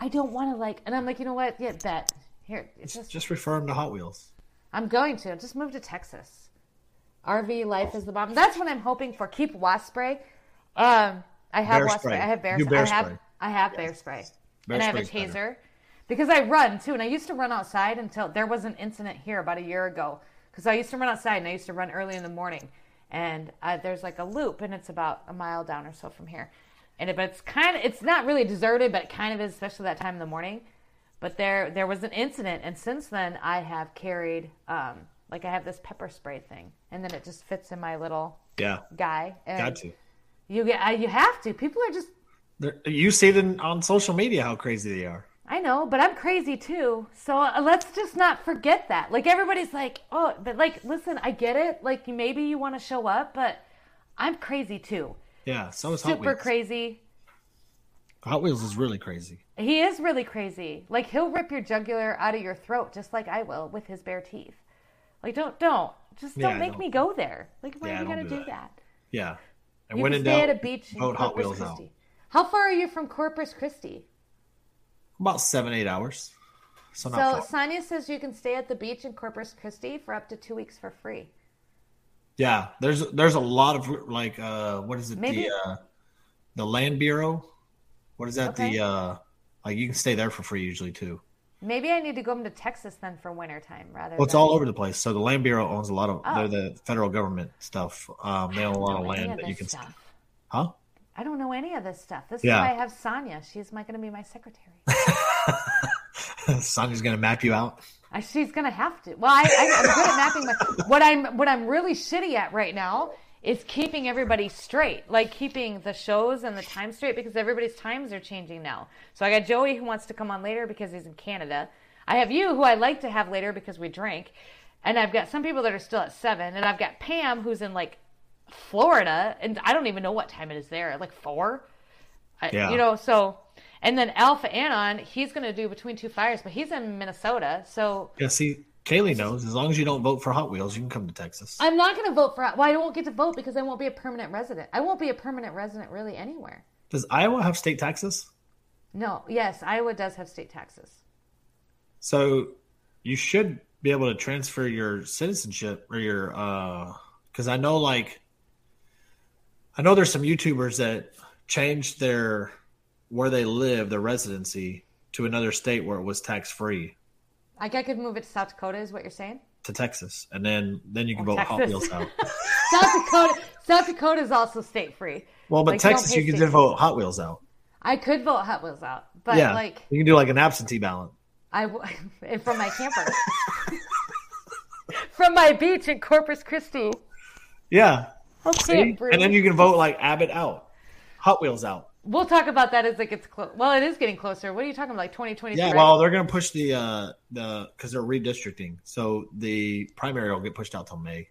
Speaker 1: I don't want to like. And I'm like, you know what? Yeah, bet. Here, it's just,
Speaker 2: Just refer them to Hot Wheels.
Speaker 1: I'm going to I just move to Texas. RV life is the bomb. That's what I'm hoping for. Keep wasp spray. Um, I have
Speaker 2: Bear
Speaker 1: wasp spray.
Speaker 2: spray.
Speaker 1: I have bear.
Speaker 2: Bear
Speaker 1: I have.
Speaker 2: spray.
Speaker 1: I have bear spray.
Speaker 2: Bear
Speaker 1: and I have a taser
Speaker 2: better.
Speaker 1: because I run too. And I used to run outside until there was an incident here about a year ago. Because I used to run outside and I used to run early in the morning. And uh, there's like a loop, and it's about a mile down or so from here. And it, but it's kind of it's not really deserted, but it kind of is, especially that time in the morning. But there there was an incident, and since then I have carried um, like I have this pepper spray thing, and then it just fits in my little
Speaker 2: Yeah,
Speaker 1: guy. And
Speaker 2: got to.
Speaker 1: You get uh, you have to. People are just
Speaker 2: They're, you see them on social media how crazy they are.
Speaker 1: I know, but I'm crazy too. So uh, let's just not forget that. Like everybody's like, oh, but like, listen, I get it. Like maybe you want to show up, but I'm crazy too.
Speaker 2: Yeah, so is Hot
Speaker 1: Super crazy.
Speaker 2: Hot Wheels is really crazy.
Speaker 1: He is really crazy. Like he'll rip your jugular out of your throat just like I will with his bare teeth. Like don't don't just don't
Speaker 2: Yeah,
Speaker 1: make
Speaker 2: don't-
Speaker 1: me go there. Like why
Speaker 2: Yeah,
Speaker 1: are you gonna
Speaker 2: do
Speaker 1: do
Speaker 2: that.
Speaker 1: that?
Speaker 2: Yeah, and
Speaker 1: You
Speaker 2: when
Speaker 1: can stay
Speaker 2: doubt,
Speaker 1: at a beach in
Speaker 2: Hot Wheels.
Speaker 1: Christi. How far are you from Corpus Christi?
Speaker 2: About seven eight hours. So
Speaker 1: So. Sonia says you can stay at the beach in Corpus Christi for up to two weeks for free.
Speaker 2: Yeah, there's there's a lot of like uh what is it
Speaker 1: Maybe-
Speaker 2: the uh the land bureau? What is that
Speaker 1: Okay.
Speaker 2: the uh like you can stay there for free usually too.
Speaker 1: Maybe I need to go into Texas then for wintertime rather
Speaker 2: Well, it's
Speaker 1: than
Speaker 2: all over the place. So the land bureau owns a lot of
Speaker 1: Oh.
Speaker 2: they're the federal government stuff. Um, they own a lot of land
Speaker 1: of
Speaker 2: that you can.
Speaker 1: stuff.
Speaker 2: Huh?
Speaker 1: I don't know any of this stuff. This
Speaker 2: Yeah.
Speaker 1: is why I have Sonia. She's my, going to be my secretary. [laughs]
Speaker 2: Sonya's gonna map you out.
Speaker 1: I, she's going to have to. Well, I, I, I'm good at mapping my. What I'm what I'm really shitty at right now is keeping everybody straight, like keeping the shows and the time straight because everybody's times are changing now. So I got Joey who wants to come on later because he's in Canada. I have you who I like to have later because we drink, and I've got some people that are still at seven, and I've got Pam who's in like Florida, and I don't even know what time it is there, like four. I,
Speaker 2: Yeah.
Speaker 1: You know, so And then Alpha Anon, he's going to do Between Two Fires, but he's in Minnesota. So
Speaker 2: Yeah, see, Kaylee knows. As long as you don't vote for Hot Wheels, you can come to Texas.
Speaker 1: I'm not going to vote for. Well, I won't get to vote because I won't be a permanent resident. I won't be a permanent resident really anywhere.
Speaker 2: Does Iowa have state taxes?
Speaker 1: No, yes, Iowa does have state taxes.
Speaker 2: So you should be able to transfer your citizenship or your uh because I know like I know there's some YouTubers that changed their where they live, their residency to another state where it was tax free
Speaker 1: Like I could move it to South Dakota, is what you're saying?
Speaker 2: to Texas, and then then you can vote Hot Wheels out.
Speaker 1: South Dakota, South Dakota is also state free.
Speaker 2: Well, but
Speaker 1: Like,
Speaker 2: Texas
Speaker 1: pay
Speaker 2: you can vote Hot Wheels out.
Speaker 1: I could vote Hot Wheels out, but
Speaker 2: yeah,
Speaker 1: like
Speaker 2: you can do like an absentee ballot.
Speaker 1: I w- [laughs] and from my camper, [laughs] from my beach in Corpus Christi.
Speaker 2: Yeah,
Speaker 1: Okay,
Speaker 2: and then you can vote like Abbott out, Hot Wheels out.
Speaker 1: We'll talk about that as it gets close. Well, it is getting closer. What are you talking about? Like 2023?
Speaker 2: Yeah, well, they're going to push the uh the because they're redistricting, so the primary will get pushed out till May.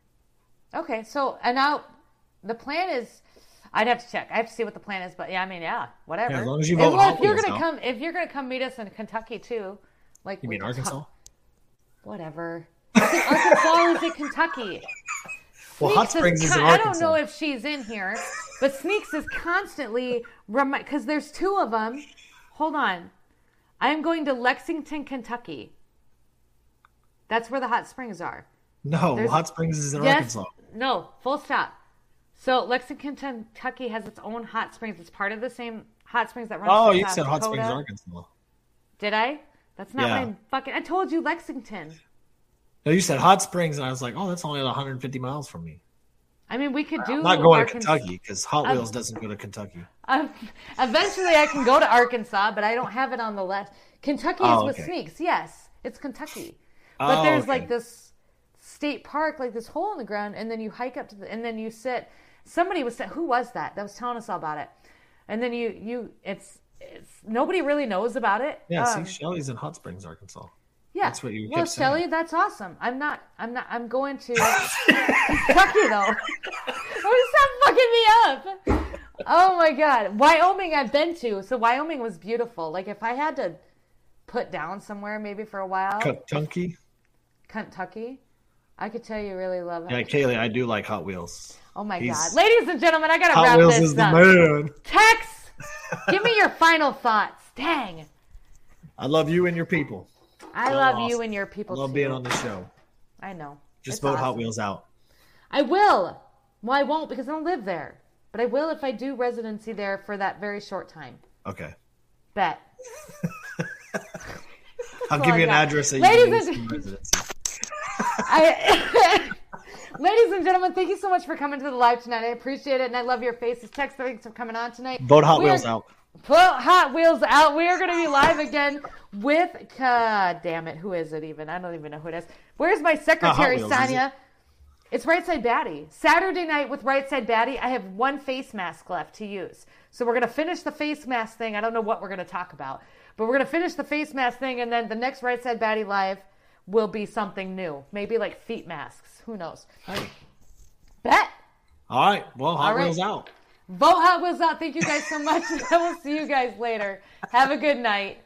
Speaker 1: Okay, so and now the plan is. I'd have to check. I have to see what the plan is, but yeah, I mean, yeah, whatever.
Speaker 2: Yeah, as long as you
Speaker 1: And,
Speaker 2: vote
Speaker 1: well, if you're gonna come, if you're gonna come meet us in Kentucky too, like
Speaker 2: You mean Arkansas?
Speaker 1: talk- Whatever. Arkansas is in Kentucky.
Speaker 2: Well, Hot Springs is
Speaker 1: con-
Speaker 2: in
Speaker 1: I don't know if she's in here, but Sneaks is constantly remind because there's two of them. Hold on, I am going to Lexington, Kentucky. That's where the hot springs are.
Speaker 2: No,
Speaker 1: There's-
Speaker 2: Hot Springs is in
Speaker 1: Yes,
Speaker 2: Arkansas.
Speaker 1: no, full stop. So Lexington, Kentucky has its own hot springs. It's part of the same hot springs that runs.
Speaker 2: Oh, you
Speaker 1: South
Speaker 2: said Hot Springs, Arkansas.
Speaker 1: Did I? That's not
Speaker 2: Yeah.
Speaker 1: what I'm fucking. I told you Lexington.
Speaker 2: No, you said Hot Springs, and I was like, oh, that's only 150 miles from me.
Speaker 1: I mean, we could do.
Speaker 2: I'm not going to Kentucky because Hot Wheels doesn't go to Kentucky.
Speaker 1: Um, eventually, I can go to Arkansas, but I don't have it on the list. Kentucky is
Speaker 2: Oh,
Speaker 1: with
Speaker 2: okay.
Speaker 1: sneaks. Yes, it's Kentucky. But
Speaker 2: Oh,
Speaker 1: there's
Speaker 2: okay.
Speaker 1: like this state park, like this hole in the ground, and then you hike up to the, and then you sit. Somebody was who was that that was telling us all about it, and then you you it's it's nobody really knows about it.
Speaker 2: Yeah,
Speaker 1: Um,
Speaker 2: see, Shelly's in Hot Springs, Arkansas.
Speaker 1: Yeah,
Speaker 2: that's what you
Speaker 1: Well,
Speaker 2: saying.
Speaker 1: Shelly, that's awesome. I'm not. I'm not. I'm going to [laughs] Kentucky though. [laughs] Oh, stop fucking me up. Oh my god, Wyoming I've been to, so Wyoming was beautiful. Like if I had to put down somewhere maybe for a while,
Speaker 2: Kentucky?
Speaker 1: Kentucky, I could tell you really love it.
Speaker 2: Yeah, Kaylee, I do like Hot Wheels.
Speaker 1: oh my
Speaker 2: he's-
Speaker 1: god, ladies and gentlemen, I gotta
Speaker 2: Hot
Speaker 1: wrap
Speaker 2: Wheels
Speaker 1: this
Speaker 2: is the
Speaker 1: up.
Speaker 2: man.
Speaker 1: Tex, give me [laughs] your final thoughts. Dang,
Speaker 2: I love you and your people.
Speaker 1: I love you and your
Speaker 2: I
Speaker 1: people
Speaker 2: love
Speaker 1: too.
Speaker 2: being on the show.
Speaker 1: I know.
Speaker 2: Just
Speaker 1: It's
Speaker 2: vote Hot. Wheels out.
Speaker 1: I will. Well, I won't because I don't live there. But I will if I do residency there for that very short time.
Speaker 2: Okay.
Speaker 1: Bet. [laughs]
Speaker 2: I'll give
Speaker 1: I
Speaker 2: you an address that
Speaker 1: Ladies
Speaker 2: you can use
Speaker 1: and-. [laughs] I, [laughs] ladies and gentlemen, thank you so much for coming to the live tonight. I appreciate it, and I love your faces. Tex, thanks for coming on tonight.
Speaker 2: Vote Hot
Speaker 1: We are-
Speaker 2: Wheels out.
Speaker 1: Put Hot Wheels out. We are going to be live again with. God damn it. Who is it even? I don't even know who it is. Where's my secretary,
Speaker 2: is
Speaker 1: Sonia? It's Right Side Batty. Saturday night with Right Side Batty, I have one face mask left to use. So we're going to finish the face mask thing. I don't know what we're going to talk about, but we're going to finish the face mask thing, and then the next Right Side Batty live will be something new. Maybe like feet masks. Who knows?
Speaker 2: Hey.
Speaker 1: Bet.
Speaker 2: All right. Well, Hot
Speaker 1: All right.
Speaker 2: Wheels out.
Speaker 1: Vote Hot out. Thank you guys so much. [laughs] I will see you guys later. Have a good night.